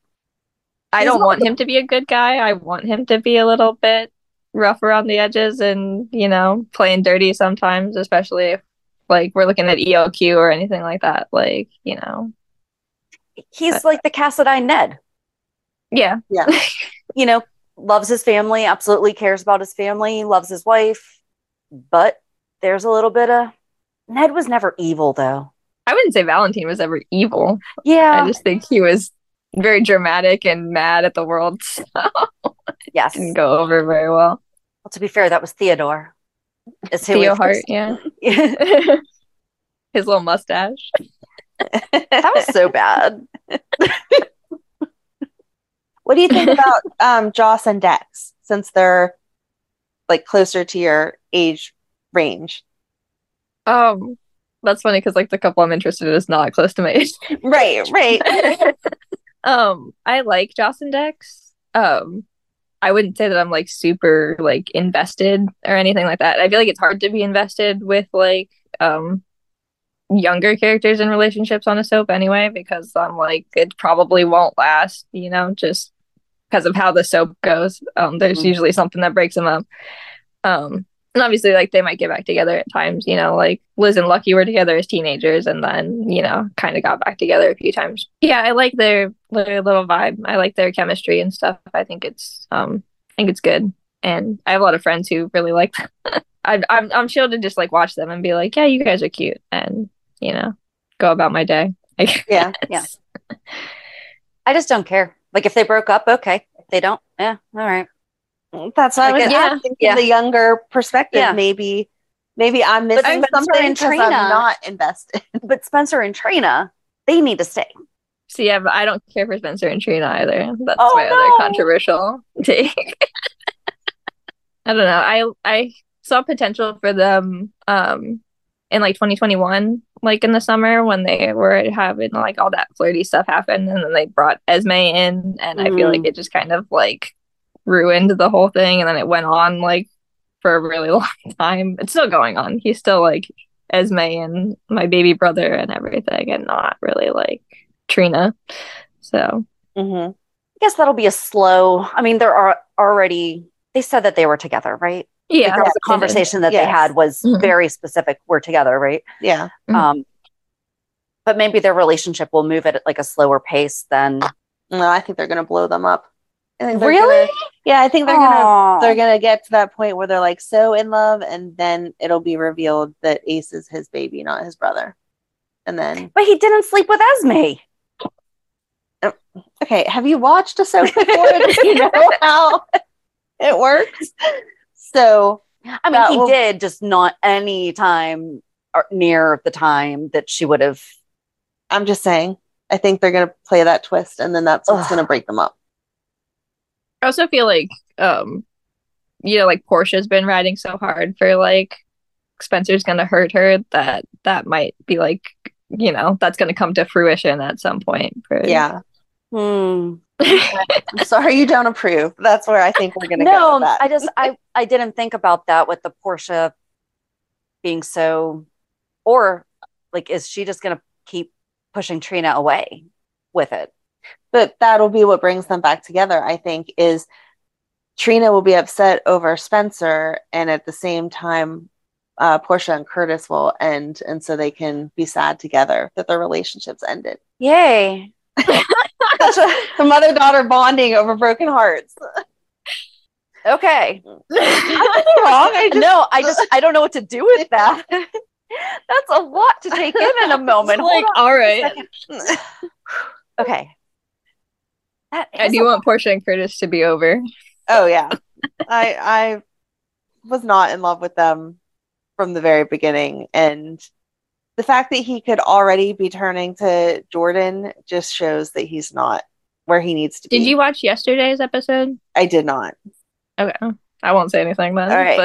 I He's don't want the- him to be a good guy. I want him to be a little bit rough around the edges and, you know, playing dirty sometimes, especially if like we're looking at ELQ or anything like that. Like, you know. He's like the Cassadine Ned. Yeah. Yeah. you know, loves his family, absolutely cares about his family, loves his wife, but there's a little bit of Ned was never evil though. I wouldn't say Valentin was ever evil. Yeah. I just think he was very dramatic and mad at the world. So yes. didn't go over very well. Well, to be fair, that was Theodore. Is Theo Hart, yeah. that His little mustache. That was so bad. What do you think about um, Joss and Dex since they're like closer to your age range? Um, that's funny because like the couple I'm interested in is not close to my age. Right, right. um, I like Joss and Dex. Um, I wouldn't say that I'm like super like invested or anything like that. I feel like it's hard to be invested with like um younger characters in relationships on a soap anyway because I'm like it probably won't last, you know, just because of how the soap goes. Um, there's Mhm. usually something that breaks them up. Um, and obviously, like they might get back together at times. You know, like Liz and Lucky were together as teenagers, and then you know, kind of got back together a few times. Yeah, I like their their little vibe. I like their chemistry and stuff. I think it's um, I think it's good. And I have a lot of friends who really like. Them. I, I'm I'm chill to just like watch them and be like, yeah, you guys are cute, and you know, go about my day. I Yeah. Yeah. I just don't care. Like if they broke up, okay. If they don't, yeah, all right. That's what I was it- asking yeah. from the younger perspective. Yeah. Maybe, maybe I'm missing Spencer something and because Trina- I'm not invested. But Spencer and Trina, they need to stay. See, yeah, but I don't care for Spencer and Trina either. That's Oh, my no. other controversial take. I don't know. I I saw potential for them um in like 2021, like in the summer when they were having like all that flirty stuff happen, and then they brought Esme in, and I feel like Mhm. it just kind of like ruined the whole thing, and then it went on like for a really long time. It's still going on. He's still like Esme and my baby brother and everything, and not really like Trina. So hmm I guess that'll be a slow. I mean, there are already. They said that they were together, right? yeah, Like, that was they a did. conversation that Yes. they had was Mhm. very specific. We're together, right? Yeah. Mhm. Um, but maybe their relationship will move at like a slower pace than. No, I think they're gonna blow them up. I think they're Really? gonna- yeah, I think they're gonna they're gonna get to that point where they're like so in love, and then it'll be revealed that Ace is his baby, not his brother. And then, But he didn't sleep with Esme. Oh, okay, have you watched a soap before? You know how it works? So I mean, he will- did, just not any time or near the time that she would have. I'm just saying, I think they're gonna play that twist, and then that's what's Ugh. gonna break them up. I also feel like um you know like Portia's been riding so hard for like Spencer's gonna hurt her that that might be like you know that's gonna come to fruition at some point. For... Yeah. Hmm. I'm sorry you don't approve. That's where I think we're gonna go. No, with that. I just I I didn't think about that with the Portia being so, or like, is she just gonna keep pushing Trina away with it? But that'll be what brings them back together i think is trina will be upset over spencer and at the same time uh, portia and curtis will end and so they can be sad together that their relationships ended Yay! That's the mother-daughter bonding over broken hearts Okay. wrong I just, no, I just I don't know what to do with that. That's a lot to take in in a moment. like, Hold on all right. Okay. That I do want Portia and Curtis to be over. oh yeah i i was not in love with them from the very beginning and the fact that he could already be turning to jordan just shows that he's not where he needs to be Did you watch yesterday's episode? i did not Okay. I won't say anything then. all right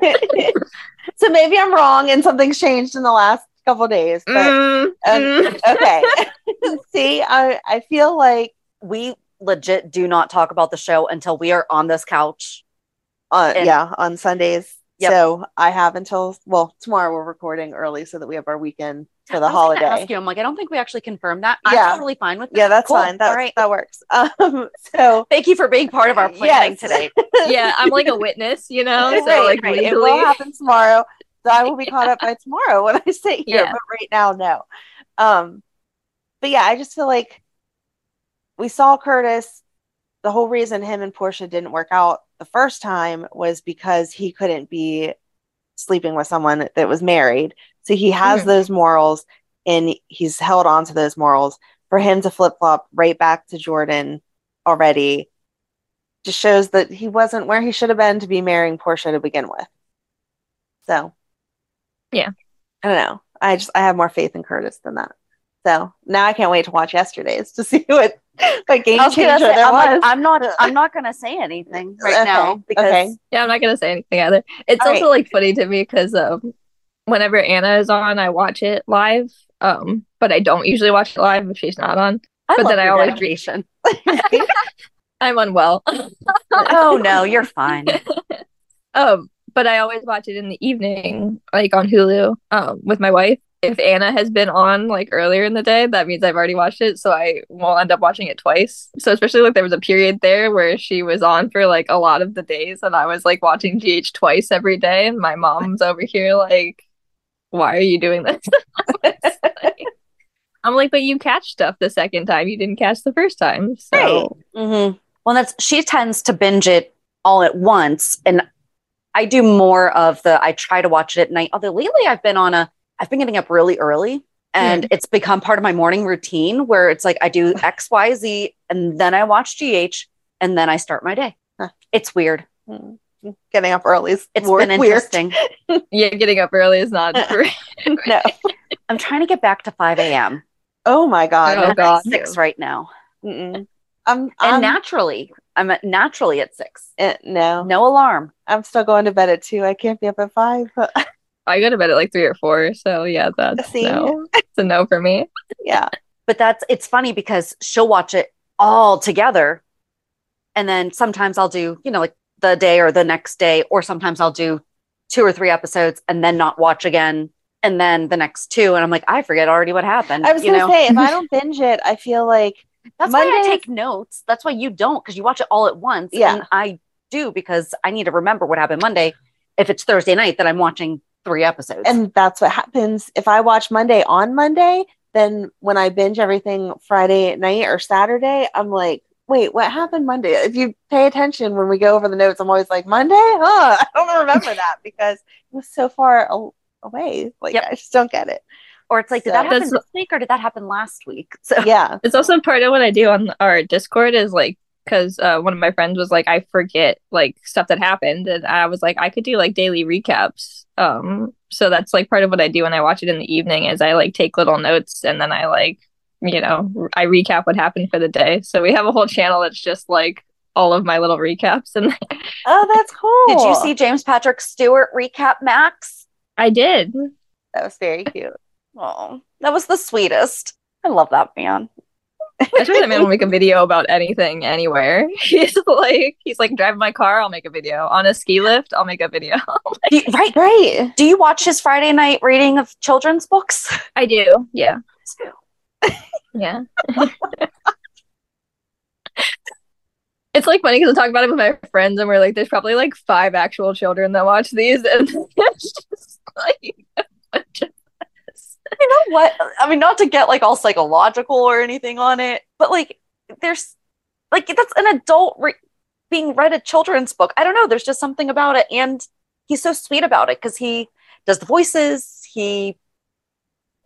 But so maybe i'm wrong and something's changed in the last couple days but Mm, um, mm. okay see i i feel like we legit do not talk about the show until we are on this couch. uh, And- yeah on sundays Yep. so i have until well tomorrow we're recording early so that we have our weekend for the I was holiday Ask you, I'm like, I don't think we actually confirmed that. Yeah. I'm totally fine with that. yeah that's Cool. fine that, All right. that works um so Thank you for being part of our planning Yes. today. yeah, I'm like a witness, you know. So Right, like right. it will happen tomorrow so i will be caught up by tomorrow when i sit here Yeah. but right now no um but yeah i just feel like we saw curtis the whole reason him and portia didn't work out the first time was because he couldn't be sleeping with someone that was married so he has Mhm. those morals and he's held on to those morals for him to flip-flop right back to jordan already just shows that he wasn't where he should have been to be marrying portia to begin with so Yeah. I don't know. I just I have more faith in Curtis than that. So now I can't wait to watch yesterday's to see what what game changer say, there I'm like, was. I'm not. I'm not gonna say anything right Okay, now because okay. Yeah, I'm not gonna say anything either. It's All also like funny to me because um, whenever Anna is on, I watch it live. Um, but I don't usually watch it live if she's not on. I But then I always- dedication. I'm unwell. oh no, you're fine. um, but I always watch it in the evening, like on Hulu, um, with my wife. If Anna has been on like earlier in the day, that means I've already watched it, so I won't end up watching it twice. So especially like there was a period there where she was on for like a lot of the days, and I was like watching GH twice every day, and my mom's over here like, "Why are you doing this?" I'm like, "But you catch stuff the second time, you didn't catch the first time." So Right. Mm-hmm. Well, that's she tends to binge it all at once, and I do more of the. I try to watch it at night. Although lately, I've been on a. I've been getting up really early, and it's become part of my morning routine where it's like I do X, Y, Z, and then I watch GH, and then I start my day. Huh. It's weird. Hmm. Getting up early is It's more been weird. interesting. yeah, getting up early is not No. I'm trying to get back to 5 a.m. Oh my god. Oh, God. six right now, Mm-mm. I'm, and naturally, I'm at naturally at six. eh, no. No alarm. I'm still going to bed at two. I can't be up at five. I go to bed at like three or four, so yeah, that's See? no. It's a no for me. yeah. but that's it's funny because she'll watch it all together and then sometimes i'll do you know like the day or the next day or sometimes i'll do two or three episodes and then not watch again and then the next two and i'm like i forget already what happened I was you gonna know say if I don't binge it, I feel like that's why i Mondays- take notes that's why you don't because you watch it all at once Yeah. and i do because i need to remember what happened monday if it's thursday night that i'm watching three episodes and that's what happens if I watch Monday on Monday, then when I binge everything Friday at night or Saturday, I'm like, wait, what happened Monday? If you pay attention when we go over the notes, I'm always like, Monday? Huh? I don't remember that because it was so far away. Like, Yep. I just don't get it. or it's like did So- that happen this week or did that happen last week so Yeah. It's also part of what I do on our Discord is like because uh, one of my friends was like, I forget like stuff that happened, and I was like, I could do like daily recaps. Um, so that's like part of what I do when I watch it in the evening is I like take little notes and then I like you know I recap what happened for the day. So we have a whole channel that's just like all of my little recaps and Oh, that's cool. Did you see James Patrick Stuart recap Max? I did. That was very cute. Oh, that was the sweetest. I love that man. I swear that man will make a video about anything, anywhere. He's like, he's like driving my car. I'll make a video on a ski lift. I'll make a video. Do you- right, Right. Do you watch his Friday night reading of children's books? I do. Yeah. Yeah. it's like funny because I talk about it with my friends, and we're like, there's probably like five actual children that watch these, and it's just like a bunch of. You know what? I mean, not to get like all psychological or anything on it, but like, there's like that's an adult re- being read a children's book. I don't know. There's just something about it, and he's so sweet about it because he does the voices. He,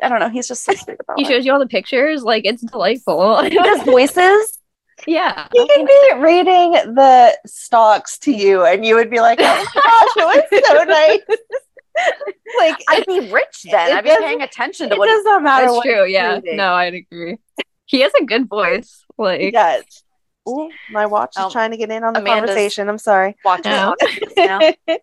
I don't know. He's just so sweet about He it. shows you all the pictures. Like it's delightful. He does voices. yeah. He could be reading the stocks to you, and you would be like, "Oh my gosh, it was so nice." like I'd be rich then. I'd be paying attention to it what. does not matter. That's what true. Yeah. reading. No, I'd agree. He has a good voice. Like, Yes. Ooh, my watch is Oh, trying to get in on the Amanda's- conversation. I'm sorry. watches oh. No.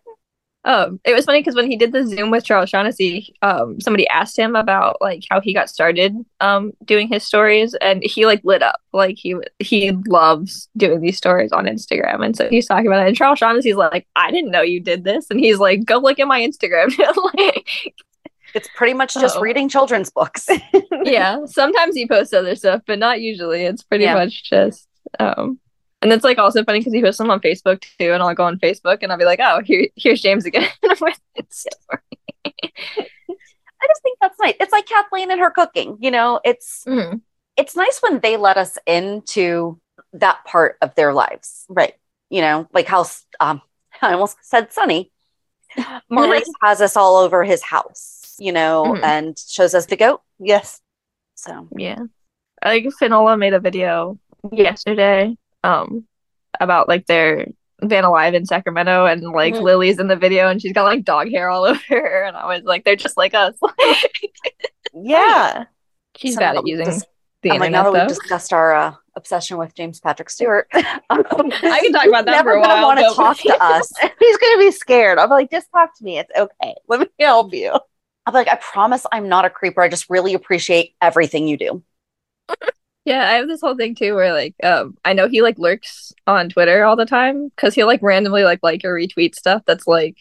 Um, it was funny because when he did the Zoom with Charles Shaughnessy, um, somebody asked him about like how he got started um doing his stories, and he like lit up. Like he he loves doing these stories on Instagram, and so he's talking about it. And Charles Shaughnessy's like, "I didn't know you did this," and he's like, "Go look at my Instagram." like, It's pretty much just Oh. reading children's books. yeah, sometimes he posts other stuff, but not usually. It's pretty Yeah. much just um. And it's like also funny because he posts them on Facebook too, and I'll go on Facebook and I'll be like, "Oh, here, here's James again." with his story. I just think that's nice. It's like Kathleen and her cooking. You know, it's Mhm. it's nice when they let us into that part of their lives. right. You know, like how um, I almost said Sonny. Maurice has us all over his house. You know, Mhm. and shows us the goat. Yes. So Yeah. Like Finola made a video yesterday um about like their van alive in Sacramento and like Mhm. Lily's in the video and she's got like dog hair all over her and I was like they're just like us. Yeah. she's bad at using dis- the I'm like, now internet that we've discussed our uh, obsession with James Patrick Stuart, I can talk about that never for a while. want to but- talk to us. He's gonna be scared. I'll be like, just talk to me. It's okay. Let me help you. I'm like, I promise I'm not a creeper. I just really appreciate everything you do. Yeah, I have this whole thing too where like um I know he like lurks on Twitter all the time because he'll like randomly like like or retweet stuff that's like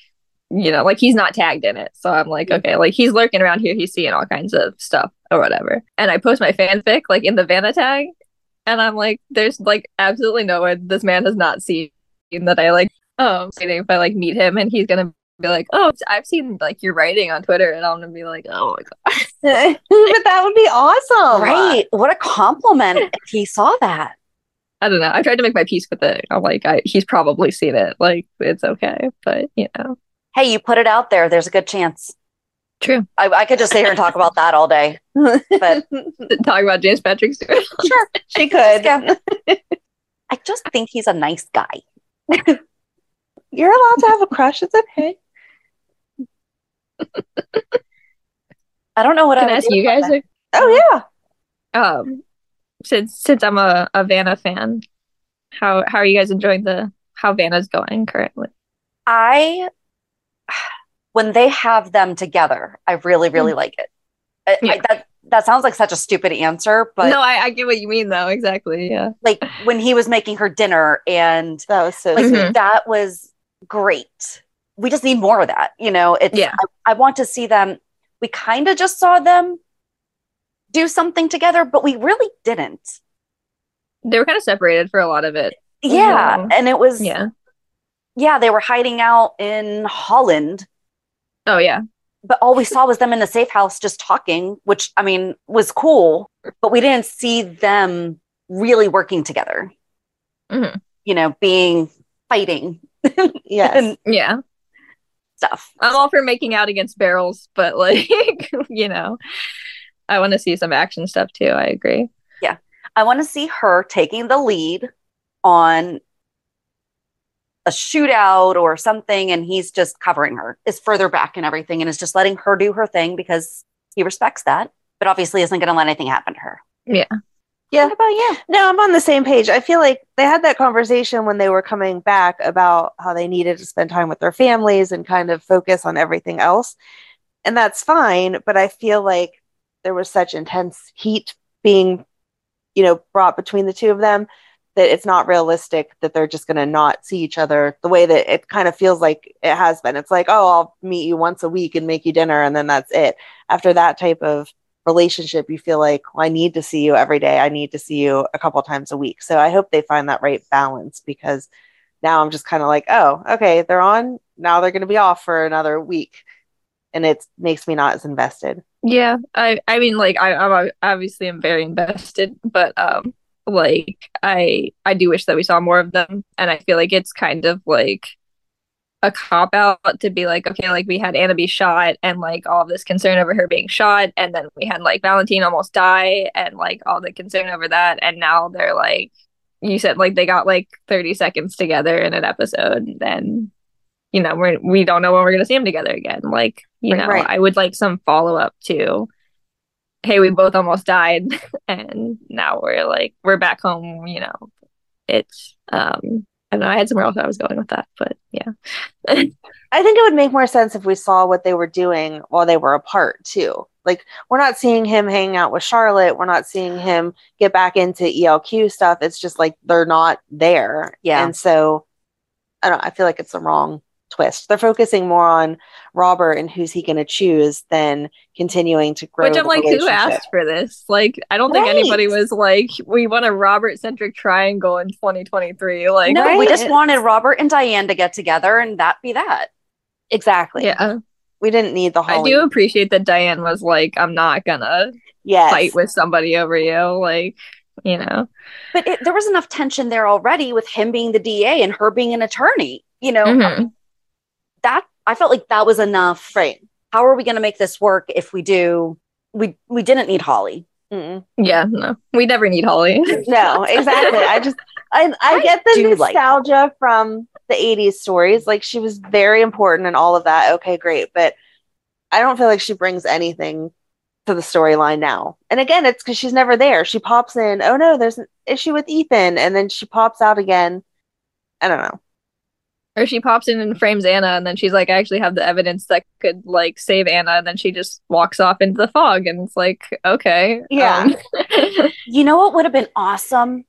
you know like he's not tagged in it. So I'm like okay, like he's lurking around here, he's seeing all kinds of stuff or whatever. And I post my fanfic like in the Vanna tag and I'm like there's like absolutely no way this man has not seen that I like um if I like meet him and he's gonna be like oh I've seen like your writing on Twitter and I'm gonna be like oh my god but that would be awesome. Right. What a compliment if he saw that. I don't know. I tried to make my peace with it. I'm like, I, he's probably seen it. Like, it's okay. But, you know, Hey, you put it out there. There's a good chance. true. I, I could just sit here and talk about that all day. But Talk about James Patrick Stuart. sure. she could. Yeah. I just think he's a nice guy. You're allowed to have a crush. It's okay. I don't know what Can I I would ask do you guys, that. Oh yeah. um, since since I'm a, a Vanna fan, how how are you guys enjoying the how Vanna's going currently? I, when they have them together, I really, really like it. I, Yeah. I, that that sounds like such a stupid answer, but no, I, I get what you mean though. Exactly. Yeah. like when he was making her dinner and That was so like sweet. Mhm. that was great. We just need more of that, you know. It's Yeah. I, I want to see them. We kind of just saw them do something together, but we really didn't. They were kind of separated for a lot of it. Yeah, and it was Yeah. yeah, they were hiding out in Holland, Oh yeah. but all we saw was them in the safe house just talking, which I mean was cool, but we didn't see them really working together. Mhm. You know, being fighting Yes. and Yeah. Stuff. I'm all for making out against barrels, but like, you know, I want to see some action stuff too. I agree. Yeah. I want to see her taking the lead on a shootout or something, and he's just covering her, is further back and everything, and is just letting her do her thing because he respects that, but obviously isn't going to let anything happen to her. Yeah. What about you? No, I'm on the same page. I feel like they had that conversation when they were coming back about how they needed to spend time with their families and kind of focus on everything else. And that's fine, but I feel like there was such intense heat being, you know, brought between the two of them that it's not realistic that they're just going to not see each other the way that it kind of feels like it has been. It's like, oh, I'll meet you once a week and make you dinner and then that's it. After that type of relationship, you feel like, well, I need to see you every day. I need to see you a couple times a week. So I hope they find that right balance because now I'm just kind of like, oh, okay, they're on. Now they're going to be off for another week. And it makes me not as invested. Yeah, I I mean like I I'm obviously i'm very invested, but um like I I do wish that we saw more of them and I feel like it's kind of like a cop out to be like, okay, like we had Anna be shot and like all this concern over her being shot, and then we had like Valentin almost die and like all the concern over that, and now they're like, you said like they got like 30 seconds together in an episode, then you know we're we don't know when we're gonna see them together again. Like you know, right. I would like some follow up to, hey, we both almost died, and now we're like we're back home. You know, it's um I don't know. I had somewhere else I was going with that, but yeah. I think it would make more sense if we saw what they were doing while they were apart too. Like we're not seeing him hang out with Charlotte. We're not seeing him get back into ELQ stuff. It's just like they're not there. Yeah. And so I don't I feel like it's the wrong twist. They're focusing more on Robert and who's he going to choose than continuing to grow. Which I'm like, who asked for this? Like, I don't right. think anybody was like, we want a Robert centric triangle in 2023. Like, no, right? we just wanted Robert and Diane to get together and that be that. Exactly. Yeah. We didn't need the whole. I do appreciate that Diane was like, I'm not gonna yes. fight with somebody over you. Like, you know. But it, there was enough tension there already with him being the DA and her being an attorney. You know, mm-hmm that I felt like that was enough. Right. How are we going to make this work if we do? We we didn't need Holly. Mm-mm. Yeah, no, we never need Holly. no, exactly. I just I I, I get the nostalgia like from the '80s stories. Like she was very important and all of that. Okay, great, but I don't feel like she brings anything to the storyline now. And again, it's because she's never there. She pops in. Oh no, there's an issue with Ethan, and then she pops out again. I don't know or she pops in and frames Anna, and then she's like, I actually have the evidence that could like save Anna, and then she just walks off into the fog, and it's like, okay, yeah. Um. you know what would have been awesome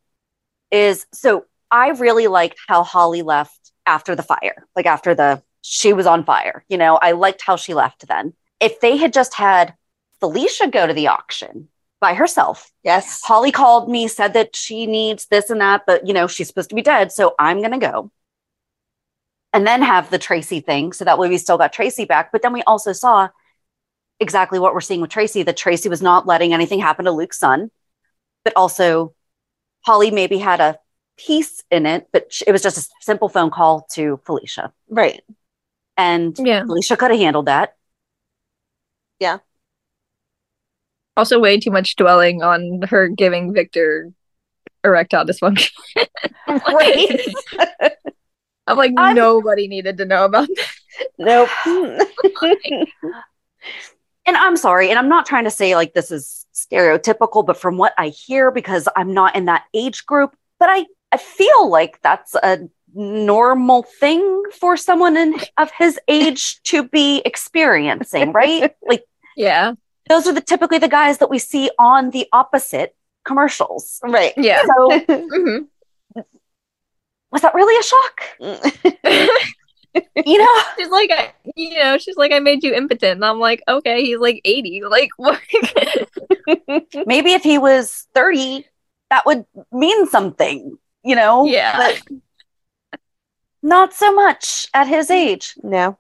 is so I really liked how Holly left after the fire, like after the she was on fire. You know, I liked how she left then. If they had just had Felicia go to the auction by herself. Yes. Holly called me, said that she needs this and that, but you know, she's supposed to be dead. So I'm going to go and then have the Tracy thing. So that way we still got Tracy back. But then we also saw exactly what we're seeing with Tracy that Tracy was not letting anything happen to Luke's son, but also Holly maybe had a piece in it, but it was just a simple phone call to Felicia. Right. And yeah. Felicia could have handled that. Yeah. Also, way too much dwelling on her giving Victor erectile dysfunction. right. I'm like, I'm... nobody needed to know about that. Nope. and I'm sorry, and I'm not trying to say like this is stereotypical, but from what I hear, because I'm not in that age group, but I, I feel like that's a normal thing for someone in, of his age to be experiencing, right? like, yeah, those are the typically the guys that we see on the opposite commercials, right? Yeah. So. mm-hmm was that really a shock? Mm. you know, she's like, you know, she's like, I made you impotent. And I'm like, okay, he's like 80. Like, what? Maybe if he was 30, that would mean something, you know? Yeah. But not so much at his age. No.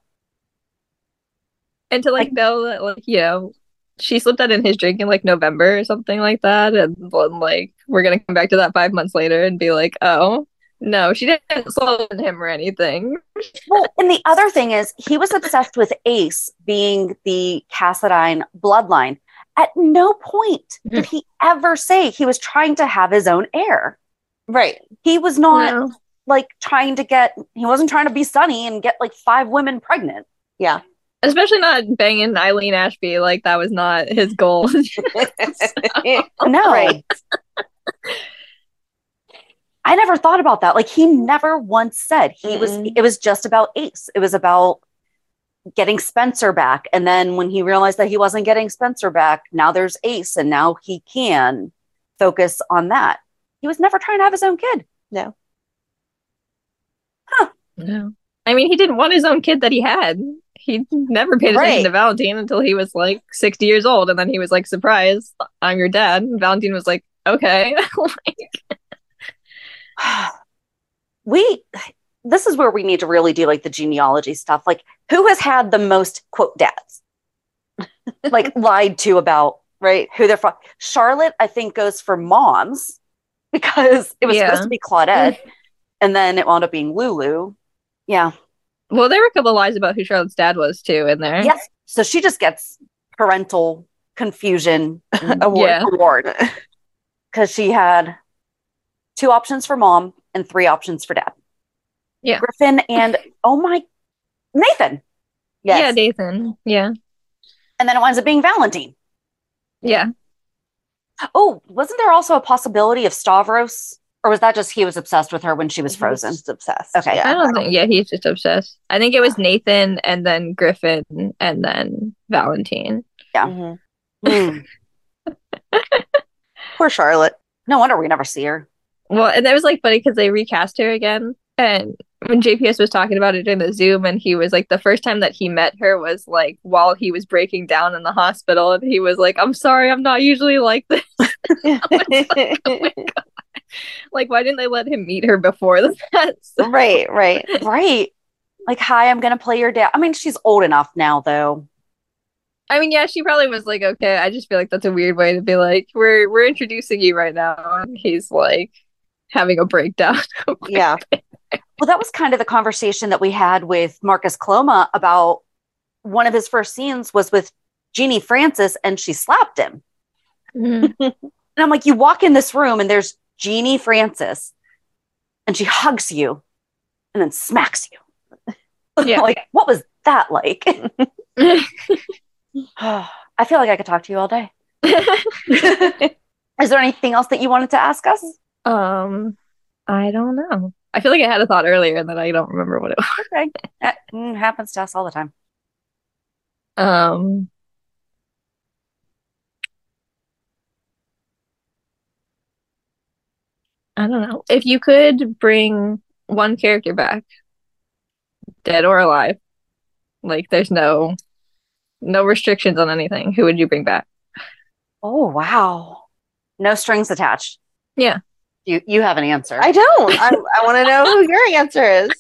And to like, like know that, like, you know, she slipped that in his drink in like November or something like that. And then, like, we're going to come back to that five months later and be like, oh, no, she didn't slow him or anything. well, and the other thing is, he was obsessed with Ace being the Cassadine bloodline. At no point did hmm. he ever say he was trying to have his own heir. Right. He was not no. like trying to get, he wasn't trying to be Sonny and get like five women pregnant. Yeah. Especially not banging Eileen Ashby. Like that was not his goal. No. Right. I never thought about that. Like he never once said he was Mm-mm. it was just about Ace. It was about getting Spencer back. And then when he realized that he wasn't getting Spencer back, now there's Ace and now he can focus on that. He was never trying to have his own kid. No. Huh. No. I mean, he didn't want his own kid that he had. He never paid attention Right. to Valentin until he was like 60 years old. And then he was like, surprise, I'm your dad. And Valentin was like, okay. we this is where we need to really do like the genealogy stuff. Like who has had the most quote dads? like lied to about Right. who they're from. Charlotte, I think, goes for moms because it was Yeah. supposed to be Claudette, mm. and then it wound up being Lulu. Yeah. well, there were a couple of lies about who Charlotte's dad was too in there. Yes. So she just gets parental confusion Award. Yeah. award because she had two options for mom and three options for dad. Yeah. Griffin and oh my Nathan. Yes. Yeah, Nathan. Yeah. And then it winds up being Valentin. Yeah. Oh, wasn't there also a possibility of Stavros? Or was that just he was obsessed with her when she was frozen? Just obsessed. Okay. Yeah. I don't think, yeah, he's just obsessed. I think it was Nathan and then Griffin and then Valentin. Mhm. Mm. Poor Charlotte. No wonder we never see her. Well, and that was like funny because they recast her again. And when JPS was talking about it in the Zoom, and he was like, the first time that he met her was like while he was breaking down in the hospital, and he was like, "I'm sorry, I'm not usually like this. like, why didn't they let him meet her before that?" So- right. Right. Right. Like, hi, I'm going to play your dad. I mean, she's old enough now, though. I mean, yeah, she probably was like, "Okay." I just feel like that's a weird way to be like, "We're we're introducing you right now," and he's like having a breakdown. Yeah. Well, that was kind of the conversation that we had with Marcus Coloma about one of his first scenes was with Genie Francis and she slapped him. Mhm. And I'm like, you walk in this room and there's Genie Francis and she hugs you and then smacks you. Yeah. like, what was that like? I feel like I could talk to you all day. Is there anything else that you wanted to ask us? Um, I don't know. I feel like I had a thought earlier and then I don't remember what it was. Okay. That mm, happens to us all the time. Um, I don't know. If you could bring one character back, dead or alive, like there's no no restrictions on anything, who would you bring back? Oh, wow. No strings attached. Yeah. You you have an answer. I don't. I, I want to know who your answer is.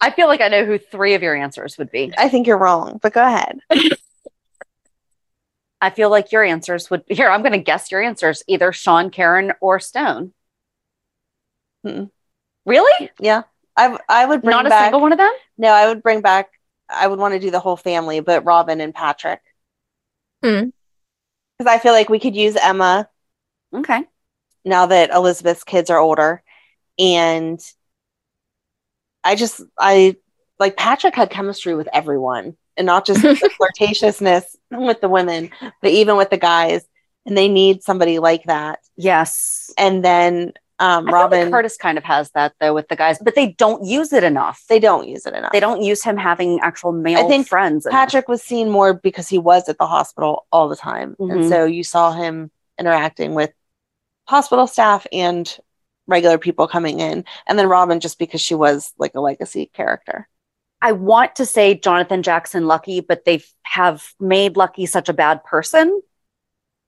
I feel like I know who three of your answers would be. I think you're wrong, but go ahead. I feel like your answers would here. I'm going to guess your answers either Sean, Karen, or Stone. Hmm. Really? Yeah. I I would bring Not a back. single one of them? No, I would bring back. I would want to do the whole family, but Robin and Patrick. Hmm. Because I feel like we could use Emma Okay. Now that Elizabeth's kids are older, and I just I like Patrick had chemistry with everyone, and not just the flirtatiousness with the women, but even with the guys. And they need somebody like that. Yes. And then um, like Robin, Curtis kind of has that though with the guys, but they don't use it enough. they don't use it enough. They don't use him having actual male I think friends. enough. Patrick was seen more because he was at the hospital all the time. Mhm. And so you saw him interacting with hospital staff and regular people coming in. And then Robin, just because she was like a legacy character. I want to say Jonathan Jackson Lucky, but they have made Lucky such a bad person,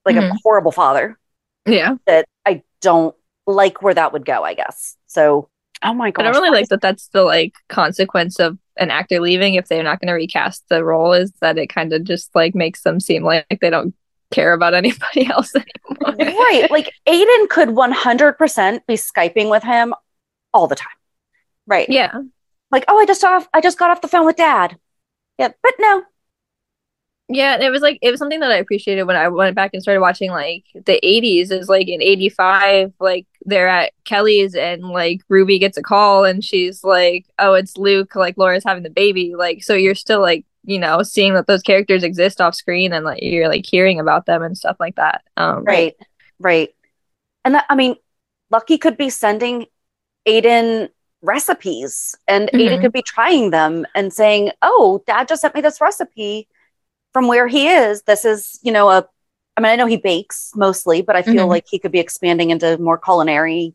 like a Mhm. horrible father, Yeah. that I don't like where that would go, I guess. So, oh my god. I don't really like that that's the like consequence of an actor leaving if they're not going to recast the role is that it kind of just like makes them seem like they don't care about anybody else anymore. right. Like Aiden could 100% be Skyping with him all the time. Right. Yeah. Like, oh, I just off, I just got off the phone with dad. Yeah, But no, Yeah, and it was like it was something that I appreciated when I went back and started watching like the 80s is like in 85 like they're at Kelly's and like Ruby gets a call and she's like oh it's Luke like Laura's having the baby like so you're still like you know seeing that those characters exist off screen and like you're like hearing about them and stuff like that um right. Right. And that, I mean, Lucky could be sending Aiden recipes and Aiden Mhm. could be trying them and saying, Oh, dad just sent me this recipe from where he is. This is, you know, a, I mean, I know he bakes mostly, but I feel Mhm. like he could be expanding into more culinary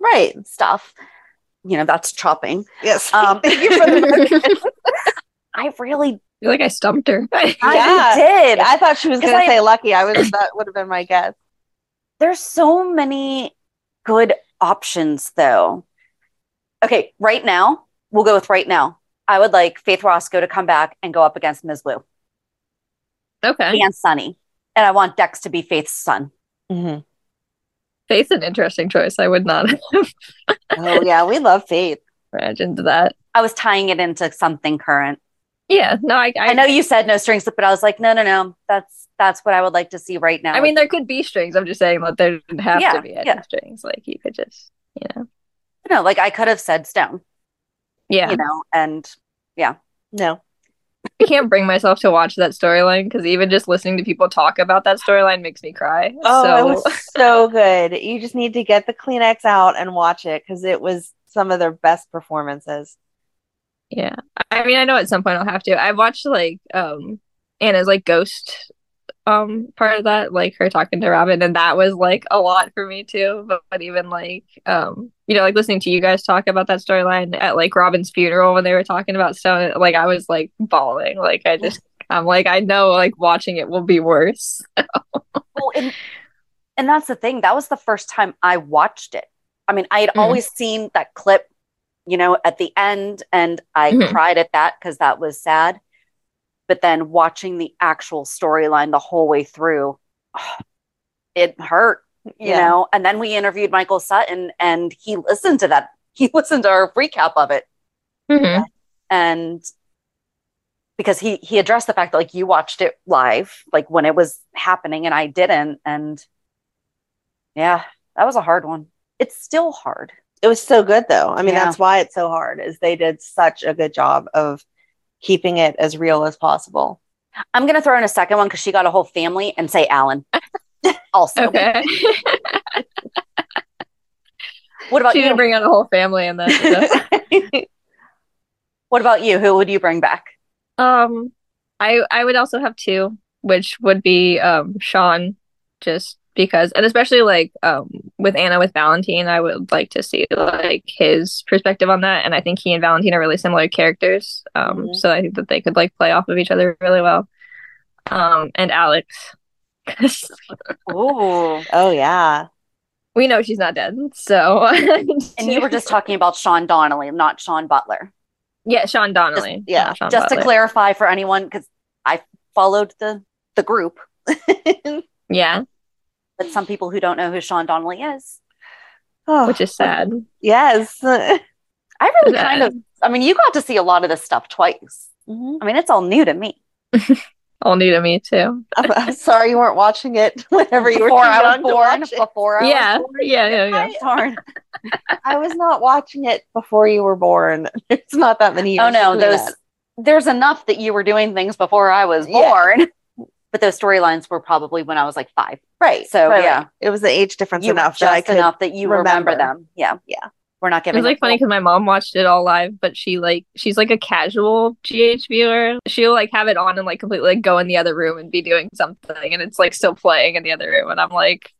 Right. stuff. You know, that's chopping. Yes. Um, I really feel like I stumped her. I Yeah. did. I thought she was going to say lucky. I was that would have been my guess. There's so many good options though. Okay, right now, we'll go with right now. I would like Faith Roscoe to come back and go up against Ms. Wu okay. and Sonny. And I want Dex to be Faith's son. Mm-hmm. Faith's an interesting choice. I would not have Oh yeah, we love Faith. imagined that. I was tying it into something current. Yeah, no, I, I, I know you said no strings, but I was like, no, no, no. That's that's what I would like to see right now. I mean, there could be strings. I'm just saying that there didn't have Yeah, to be any yeah. strings. Like you could just, you know, no, like I could have said Stone, yeah. you know, and yeah, No. I can't bring myself to watch that storyline because even just listening to people talk about that storyline makes me cry. Oh, so it was so good. You just need to get the Kleenex out and watch it because it was some of their best performances. Yeah. I mean, I know at some point I'll have to. I watched like um Anna's like ghost um part of that, like her talking to Robin, and that was like a lot for me too. But, but even like um you know like listening to you guys talk about that storyline at like Robin's funeral when they were talking about Stone, like I was like bawling. Like I just I'm like I know like watching it will be worse. well, and and that's the thing. That was the first time I watched it. I mean, I had Mhm. always seen that clip, you know, at the end, and I Mhm. cried at that because that was sad. But then watching the actual storyline the whole way through, it hurt, you Yeah. know. And then we interviewed Michael Sutton, and he listened to that. He listened to our recap of it, Mhm. and because he he addressed the fact that like you watched it live like when it was happening and I didn't and yeah that was a hard one it's still hard It was so good though. I mean, Yeah. that's why it's so hard is they did such a good job of keeping it as real as possible. I'm gonna throw in a second one because she got a whole family and say Alan also Okay. what about she you didn't bring out a whole family in that. what about you who would you bring back Um, I I would also have two, which would be um Sean, just because, and especially like um with Anna with Valentin, I would like to see like his perspective on that, and I think he and Valentin are really similar characters. Um, Mhm. so I think that they could like play off of each other really well. Um, and Alex. oh Oh yeah. we know she's not dead, so and you were just talking about Sean Donely not Sean Butler yeah, Sean Donely, yeah, Sean just to clarify for anyone because I followed the the group yeah, but some people who don't know who Sean Donely is Oh, which is sad. yes. I really Yeah. kind of, I mean, you got to see a lot of this stuff twice. Mhm. I mean, it's all new to me. All new to me too. I'm, I'm sorry you weren't watching it whenever you were Before too I was young born, watch it. before I Yeah, was born. yeah, yeah, yeah. Darn. I was not watching it before you were born. It's not that many years. Oh no, those that. there's enough that you were doing things before I was Yeah. Born. But those storylines were probably when I was like five. right. So right, yeah, right. it was the age difference you enough just that I could. enough that you remember, remember. them. Yeah, Yeah. We're not getting It giving. was like funny because my mom watched it all live, but she like she's like a casual GH viewer. She'll like have it on and like completely like go in the other room and be doing something, and it's like still playing in the other room, and I'm like,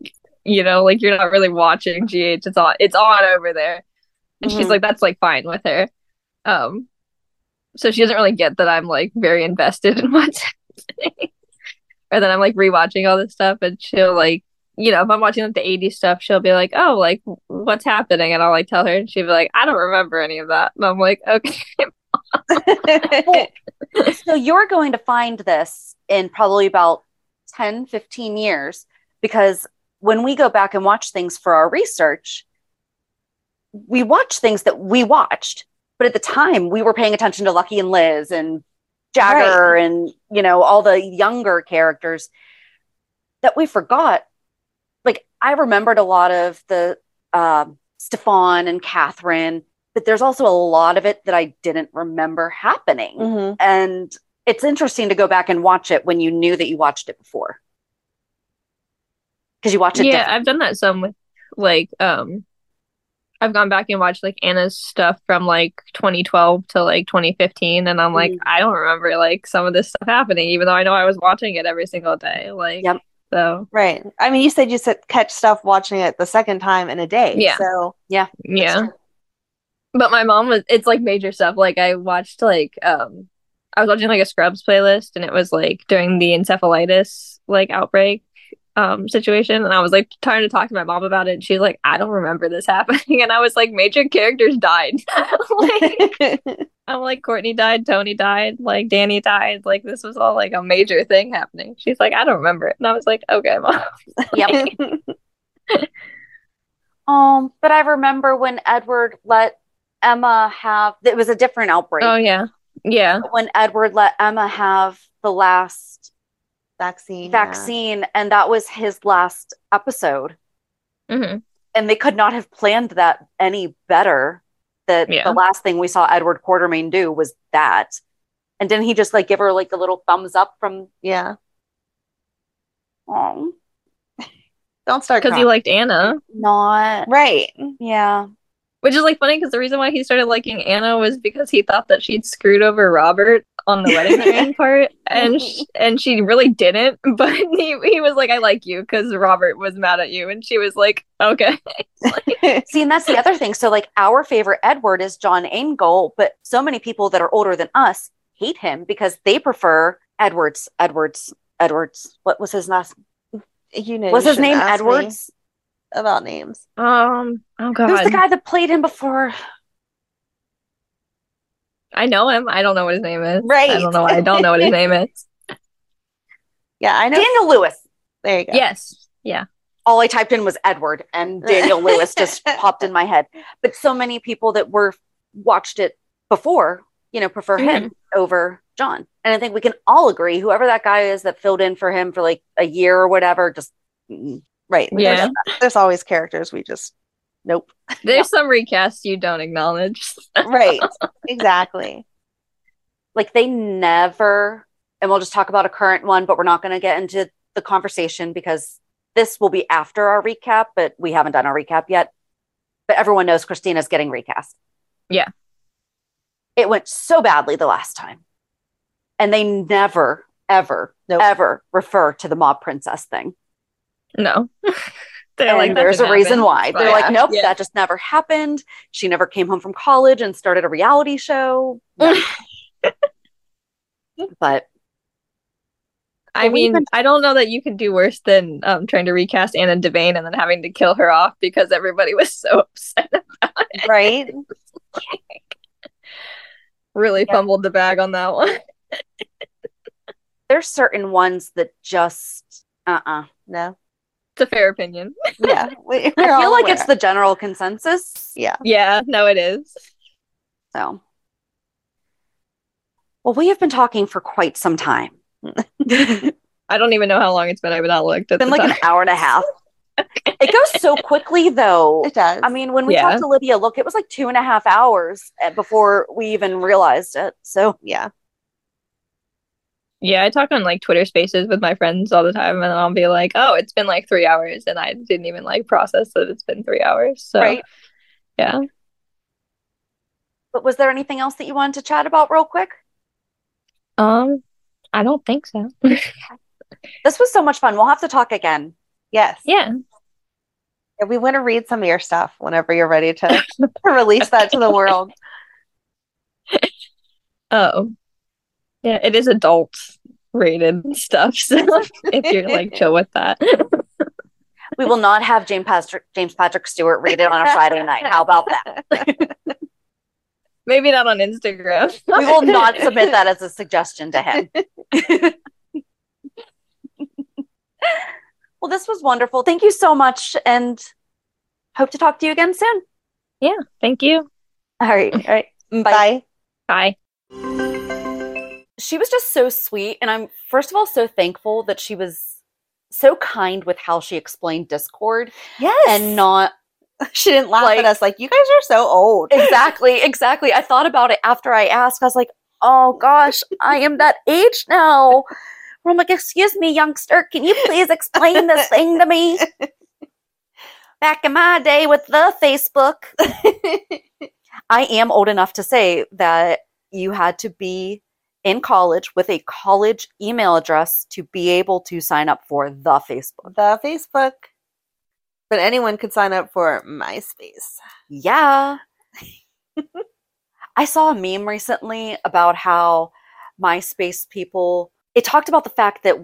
you know, like you're not really watching GH. It's on, it's on over there, and she's Mhm. like, that's like fine with her. Um, so she doesn't really get that I'm like very invested in what's happening, or then I'm like rewatching all this stuff, and she'll like you know, if I'm watching like the 80s stuff, she'll be like, "Oh, like what's happening?" And I'll like tell her, and she'll be like, "I don't remember any of that." And I'm like, "Okay." so you're going to find this in probably about 10 15 years because when we go back and watch things for our research we watch things that we watched but at the time we were paying attention to lucky and liz and jagger and you know all the younger characters that we forgot like i remembered a lot of the um stefan and catherine but there's also a lot of it that I didn't remember happening. Mhm. And it's interesting to go back and watch it when you knew that you watched it before. Because you watch it yeah, different. I've done that some with like um I've gone back and watched like Anna's stuff from like 2012 to like 2015 and I'm like Mhm. I don't remember like some of this stuff happening even though I know I was watching it every single day like Yep. so Right. I mean, you said you said catch stuff watching it the second time in a day. Yeah. So yeah true. but my mom was it's like major stuff like I watched like um I was watching like a Scrubs playlist and it was like during the encephalitis like outbreak um situation and I was like trying to talk to my mom about it and she's like I don't remember this happening and I was like major characters died. Like I'm like Courtney died Tony died like Danny died like this was all like a major thing happening. She's like I don't remember it and I was like okay mom. Yep. Um, but I remember when Edward let Emma have it was a different outbreak. oh yeah. Yeah. When Edward let Emma have the last vaccine. yeah. vaccine and that was his last episode. hmm And they could not have planned that any better. That Yeah. the last thing we saw Edward Quartermaine do was that. And didn't he just like give her like a little thumbs up from Yeah. oh Don't start because you liked Anna not Right. yeah. Which is like funny because the reason why he started liking Anna was because he thought that she'd screwed over Robert on the wedding ring part, and sh- and she really didn't. But he he was like, "I like you" because Robert was mad at you, and she was like, "Okay." See, and that's the other thing. So, like, our favorite Edward is John Ingle, but so many people that are older than us hate him because they prefer Edwards. Edwards. Edwards. What was his last? You know, Was you his name ask me Edwards? About names? Um. Oh God. Who's the guy that played him before? I know him. I don't know what his name is. Right. I don't know. I don't know what his name is. Yeah, I know. Daniel Lewis. There you go. Yes. Yeah. All I typed in was Edward, and Daniel Lewis just popped in my head. But so many people that were watched it before, you know, prefer him over John. And I think we can all agree, whoever that guy is that filled in for him for like a year or whatever, just mm, Right. Yeah. There's, there's always characters we just nope. There's some recasts you don't acknowledge. Right. exactly. like they never and we'll just talk about a current one but we're not going to get into the conversation because this will be after our recap but we haven't done our recap yet but everyone knows christina's getting recast Yeah. it went so badly the last time and they never ever Nope. ever refer to the mob princess thing No. They're and like, there's a didn't reason happen." why they're Yeah. like nope Yeah. that just never happened she never came home from college and started a reality show No. but I mean, been- I don't know that you can do worse than um, trying to recast Anna Devane and then having to kill her off because everybody was so upset. About. Right. Really Yeah. fumbled the bag on that one. there's certain ones that just uh-uh No. It's a fair opinion. Yeah. We, I feel like it's the general consensus. Yeah. Yeah, no, it is. So, well, we have been talking for quite some time. I don't even know how long it's been. I have not looked at been like an hour and a half. It goes so quickly, though. It does. I mean, when we Yeah. talked to Lydia Look, it was like two and a half hours uh, before we even realized it. So, yeah. Yeah, I talk on like Twitter spaces with my friends all the time, and I'll be like, "Oh, it's been like three hours," and I didn't even like process that it's been three hours. So, Right. yeah. but was there anything else that you wanted to chat about real quick? Um, I don't think so. This was so much fun. We'll have to talk again. Yes. yeah. Yeah, We want to read some of your stuff whenever you're ready to, to release that to the world. Oh, yeah. It is adult rated stuff. So if you're like chill with that, We will not have James Patrick James Patrick Stuart it on a Friday night. How about that? maybe not on Instagram. We will not submit that as a suggestion to him. well, this was wonderful. Thank you so much and hope to talk to you again soon. Yeah. Thank you. All right. All right. Bye. Bye. Bye. She was just so sweet. And I'm, first of all, so thankful that she was so kind with how she explained Discord Yes. and not she didn't laugh like- at us like you guys are so old. exactly, exactly. I thought about it after I asked. I was like, oh gosh, I am that age now. Where I'm like, excuse me, youngster, can you please explain this thing to me? Back in my day with the Facebook. I am old enough to say that you had to be in college with a college email address to be able to sign up for the Facebook. The Facebook. But anyone could sign up for MySpace. Yeah. I saw a meme recently about how MySpace people, it talked about the fact that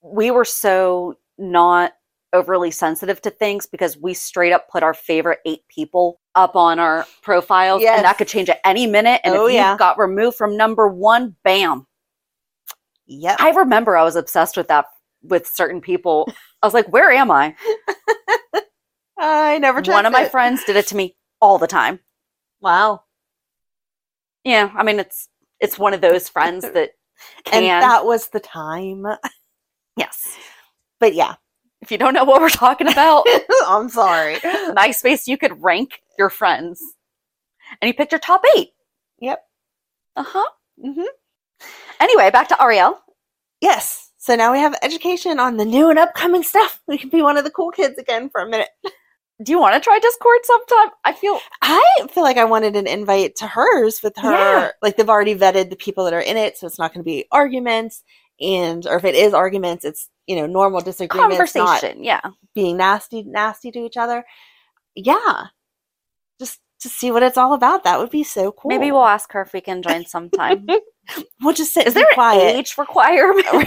we were so not overly sensitive to things because we straight up put our favorite eight people up on our profiles Yes. and that could change at any minute. And Oh, if you yeah. got removed from number one, bam. Yep. I remember I was obsessed with that with certain people. I was like, where am I? I never One of my it. friends did it to me all the time. Wow. Yeah, I mean it's it's one of those friends that can And that was the time. yes. But yeah. If you don't know what we're talking about, I'm sorry. MySpace, you could rank your friends. And you picked your top eight. Yep. Uh-huh. hmm Anyway, back to Ariel. Yes. So now we have education on the new and upcoming stuff. We can be one of the cool kids again for a minute. Do you want to try Discord sometime? I feel I feel like I wanted an invite to hers with her. Yeah. Like they've already vetted the people that are in it, so it's not going to be arguments. And or if it is arguments, it's you know normal disagreements, not conversation. Yeah. being nasty, nasty to each other. Yeah, just to see what it's all about. That would be so cool. Maybe we'll ask her if we can join sometime. we'll just sit. Is there an age requirement?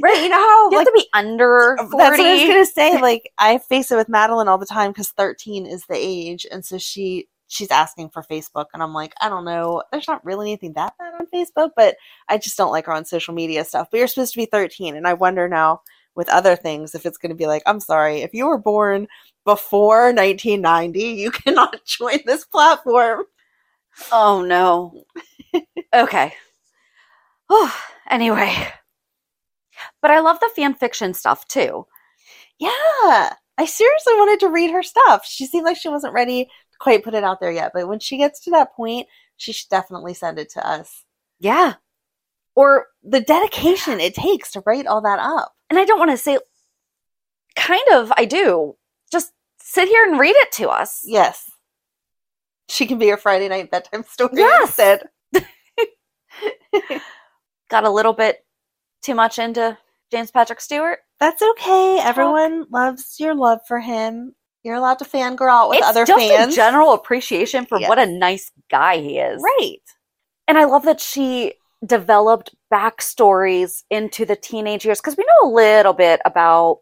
Right, you know how You have like to be under 40. That's what I was gonna say. Like I face it with Madeline all the time because thirteen is the age, and so she she's asking for Facebook, and I'm like, I don't know. There's not really anything that bad on Facebook, but I just don't like her on social media stuff. But you're supposed to be thirteen, and I wonder now with other things if it's going to be like, I'm sorry, if you were born before 1990, you cannot join this platform. Oh no. okay. Oh, anyway. But I love the fan fiction stuff too. Yeah, I seriously wanted to read her stuff. She seemed like she wasn't ready quite put it out there yet, but when she gets to that point, she should definitely send it to us. Yeah. Or The dedication it takes to write all that up. and I don't want to say kind of I do. Just sit here and read it to us. Yes. She can be your Friday night bedtime story Yes. instead. Got a little bit too much into James Patrick Stuart. That's okay. Everyone loves your love for him. You're allowed to fangirl out with it's other just fans. a general appreciation for Yes. what a nice guy he is. right. And I love that she developed backstories into the teenage years because we know a little bit about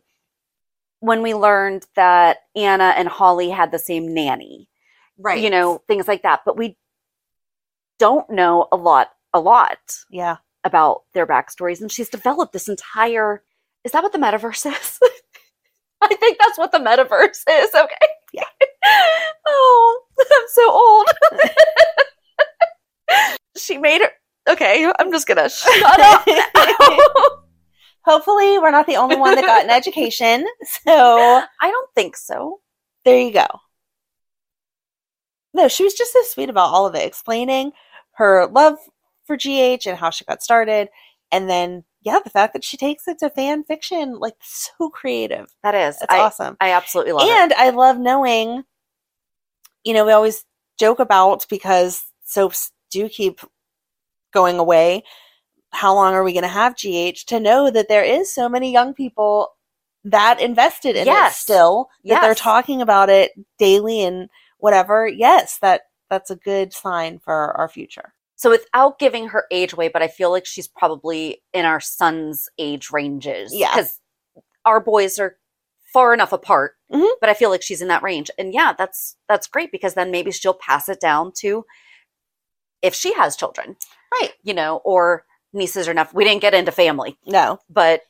when we learned that Anna and Holly had the same nanny, Right. you know, things like that. But we don't know a lot, a lot Yeah. about their backstories. And she's developed this entire. Is that what the metaverse is? I think that's what the metaverse is. Okay. Yeah. oh, I'm so old. she made her. Okay, I'm just gonna shut up. Hopefully, we're not the only one that got an education. So I don't think so. there you go. No, she was just so sweet about all of it, explaining her love for GH and how she got started. And then, yeah, the fact that she takes it to fan fiction, like so creative. That is. That's I, awesome. I absolutely love it. and I love knowing, you know, we always joke about because soaps do keep going away. How long are we going to have GH to know that there is so many young people that invested in it still that they're talking about it daily and whatever. Yes, that that's a good sign for our future. So without giving her age away, but I feel like she's probably in our son's age ranges. Yeah. Because our boys are far enough apart. Mhm. But I feel like she's in that range. And yeah, that's that's great because then maybe she'll pass it down to if she has children. Right. You know, or nieces or nephews. We didn't get into family. No. But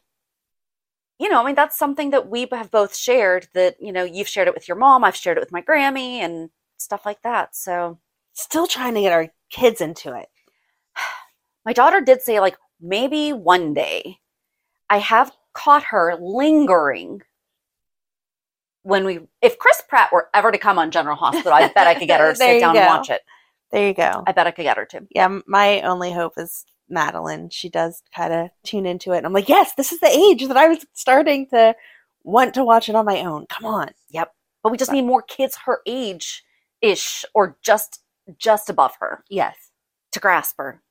you know, I mean that's something that we have both shared that, you know, you've shared it with your mom, I've shared it with my Grammy and stuff like that. So Still trying to get our kids into it. my daughter did say like maybe one day i have caught her lingering when we if chris pratt were ever to come on general hospital i bet i could get her to sit down and watch it There you go. i bet i could get her to yeah, my only hope is Madeline. She does kind of tune into it. And I'm like, yes, this is the age that I was starting to want to watch it on my own. Come on. Yep. but we just need more kids her age ish or just just above her Yes. to grasp her.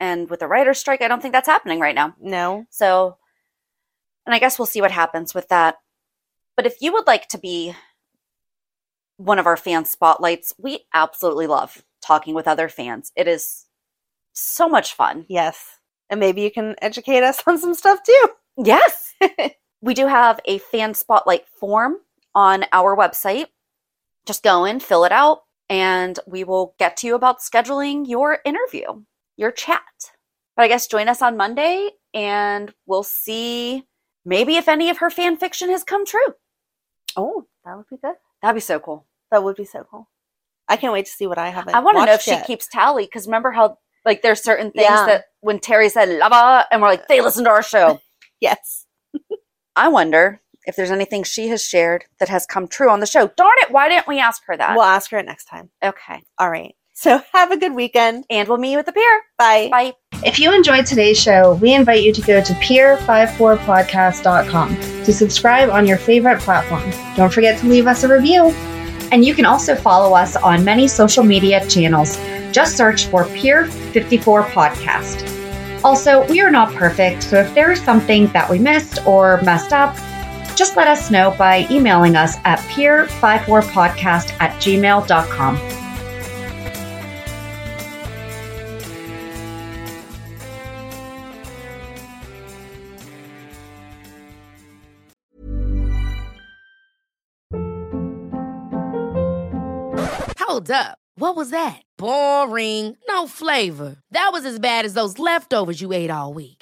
And with the writer's strike, I don't think that's happening right now. No. So, and I guess we'll see what happens with that. But if you would like to be one of our fan spotlights, we absolutely love talking with other fans. It is so much fun. Yes. And maybe you can educate us on some stuff too. Yes. we do have a fan spotlight form on our website. Just go in, fill it out, and we will get to you about scheduling your interview, your chat. But I guess join us on Monday and we'll see maybe if any of her fan fiction has come true. Oh, that would be good. That'd be so cool. That would be so cool. I can't wait to see what I haven't. I want to know if watched she keeps tally because remember how like there's certain things Yeah. that when Terry said lava and we're like they listen to our show. Yes. I wonder if there's anything she has shared that has come true on the show. Darn it, why didn't we ask her that? We'll ask her it next time. okay. All right. So have a good weekend. And we'll meet you at the pier. Bye. Bye. If you enjoyed today's show, we invite you to go to peer54podcast.com to subscribe on your favorite platform. Don't forget to leave us a review. And you can also follow us on many social media channels. Just search for Peer 54 Podcast. Also, we are not perfect, so if there is something that we missed or messed up, just let us know by emailing us at peer54podcast at gmail.com. Hold up. What was that? Boring. No flavor. That was as bad as those leftovers you ate all week.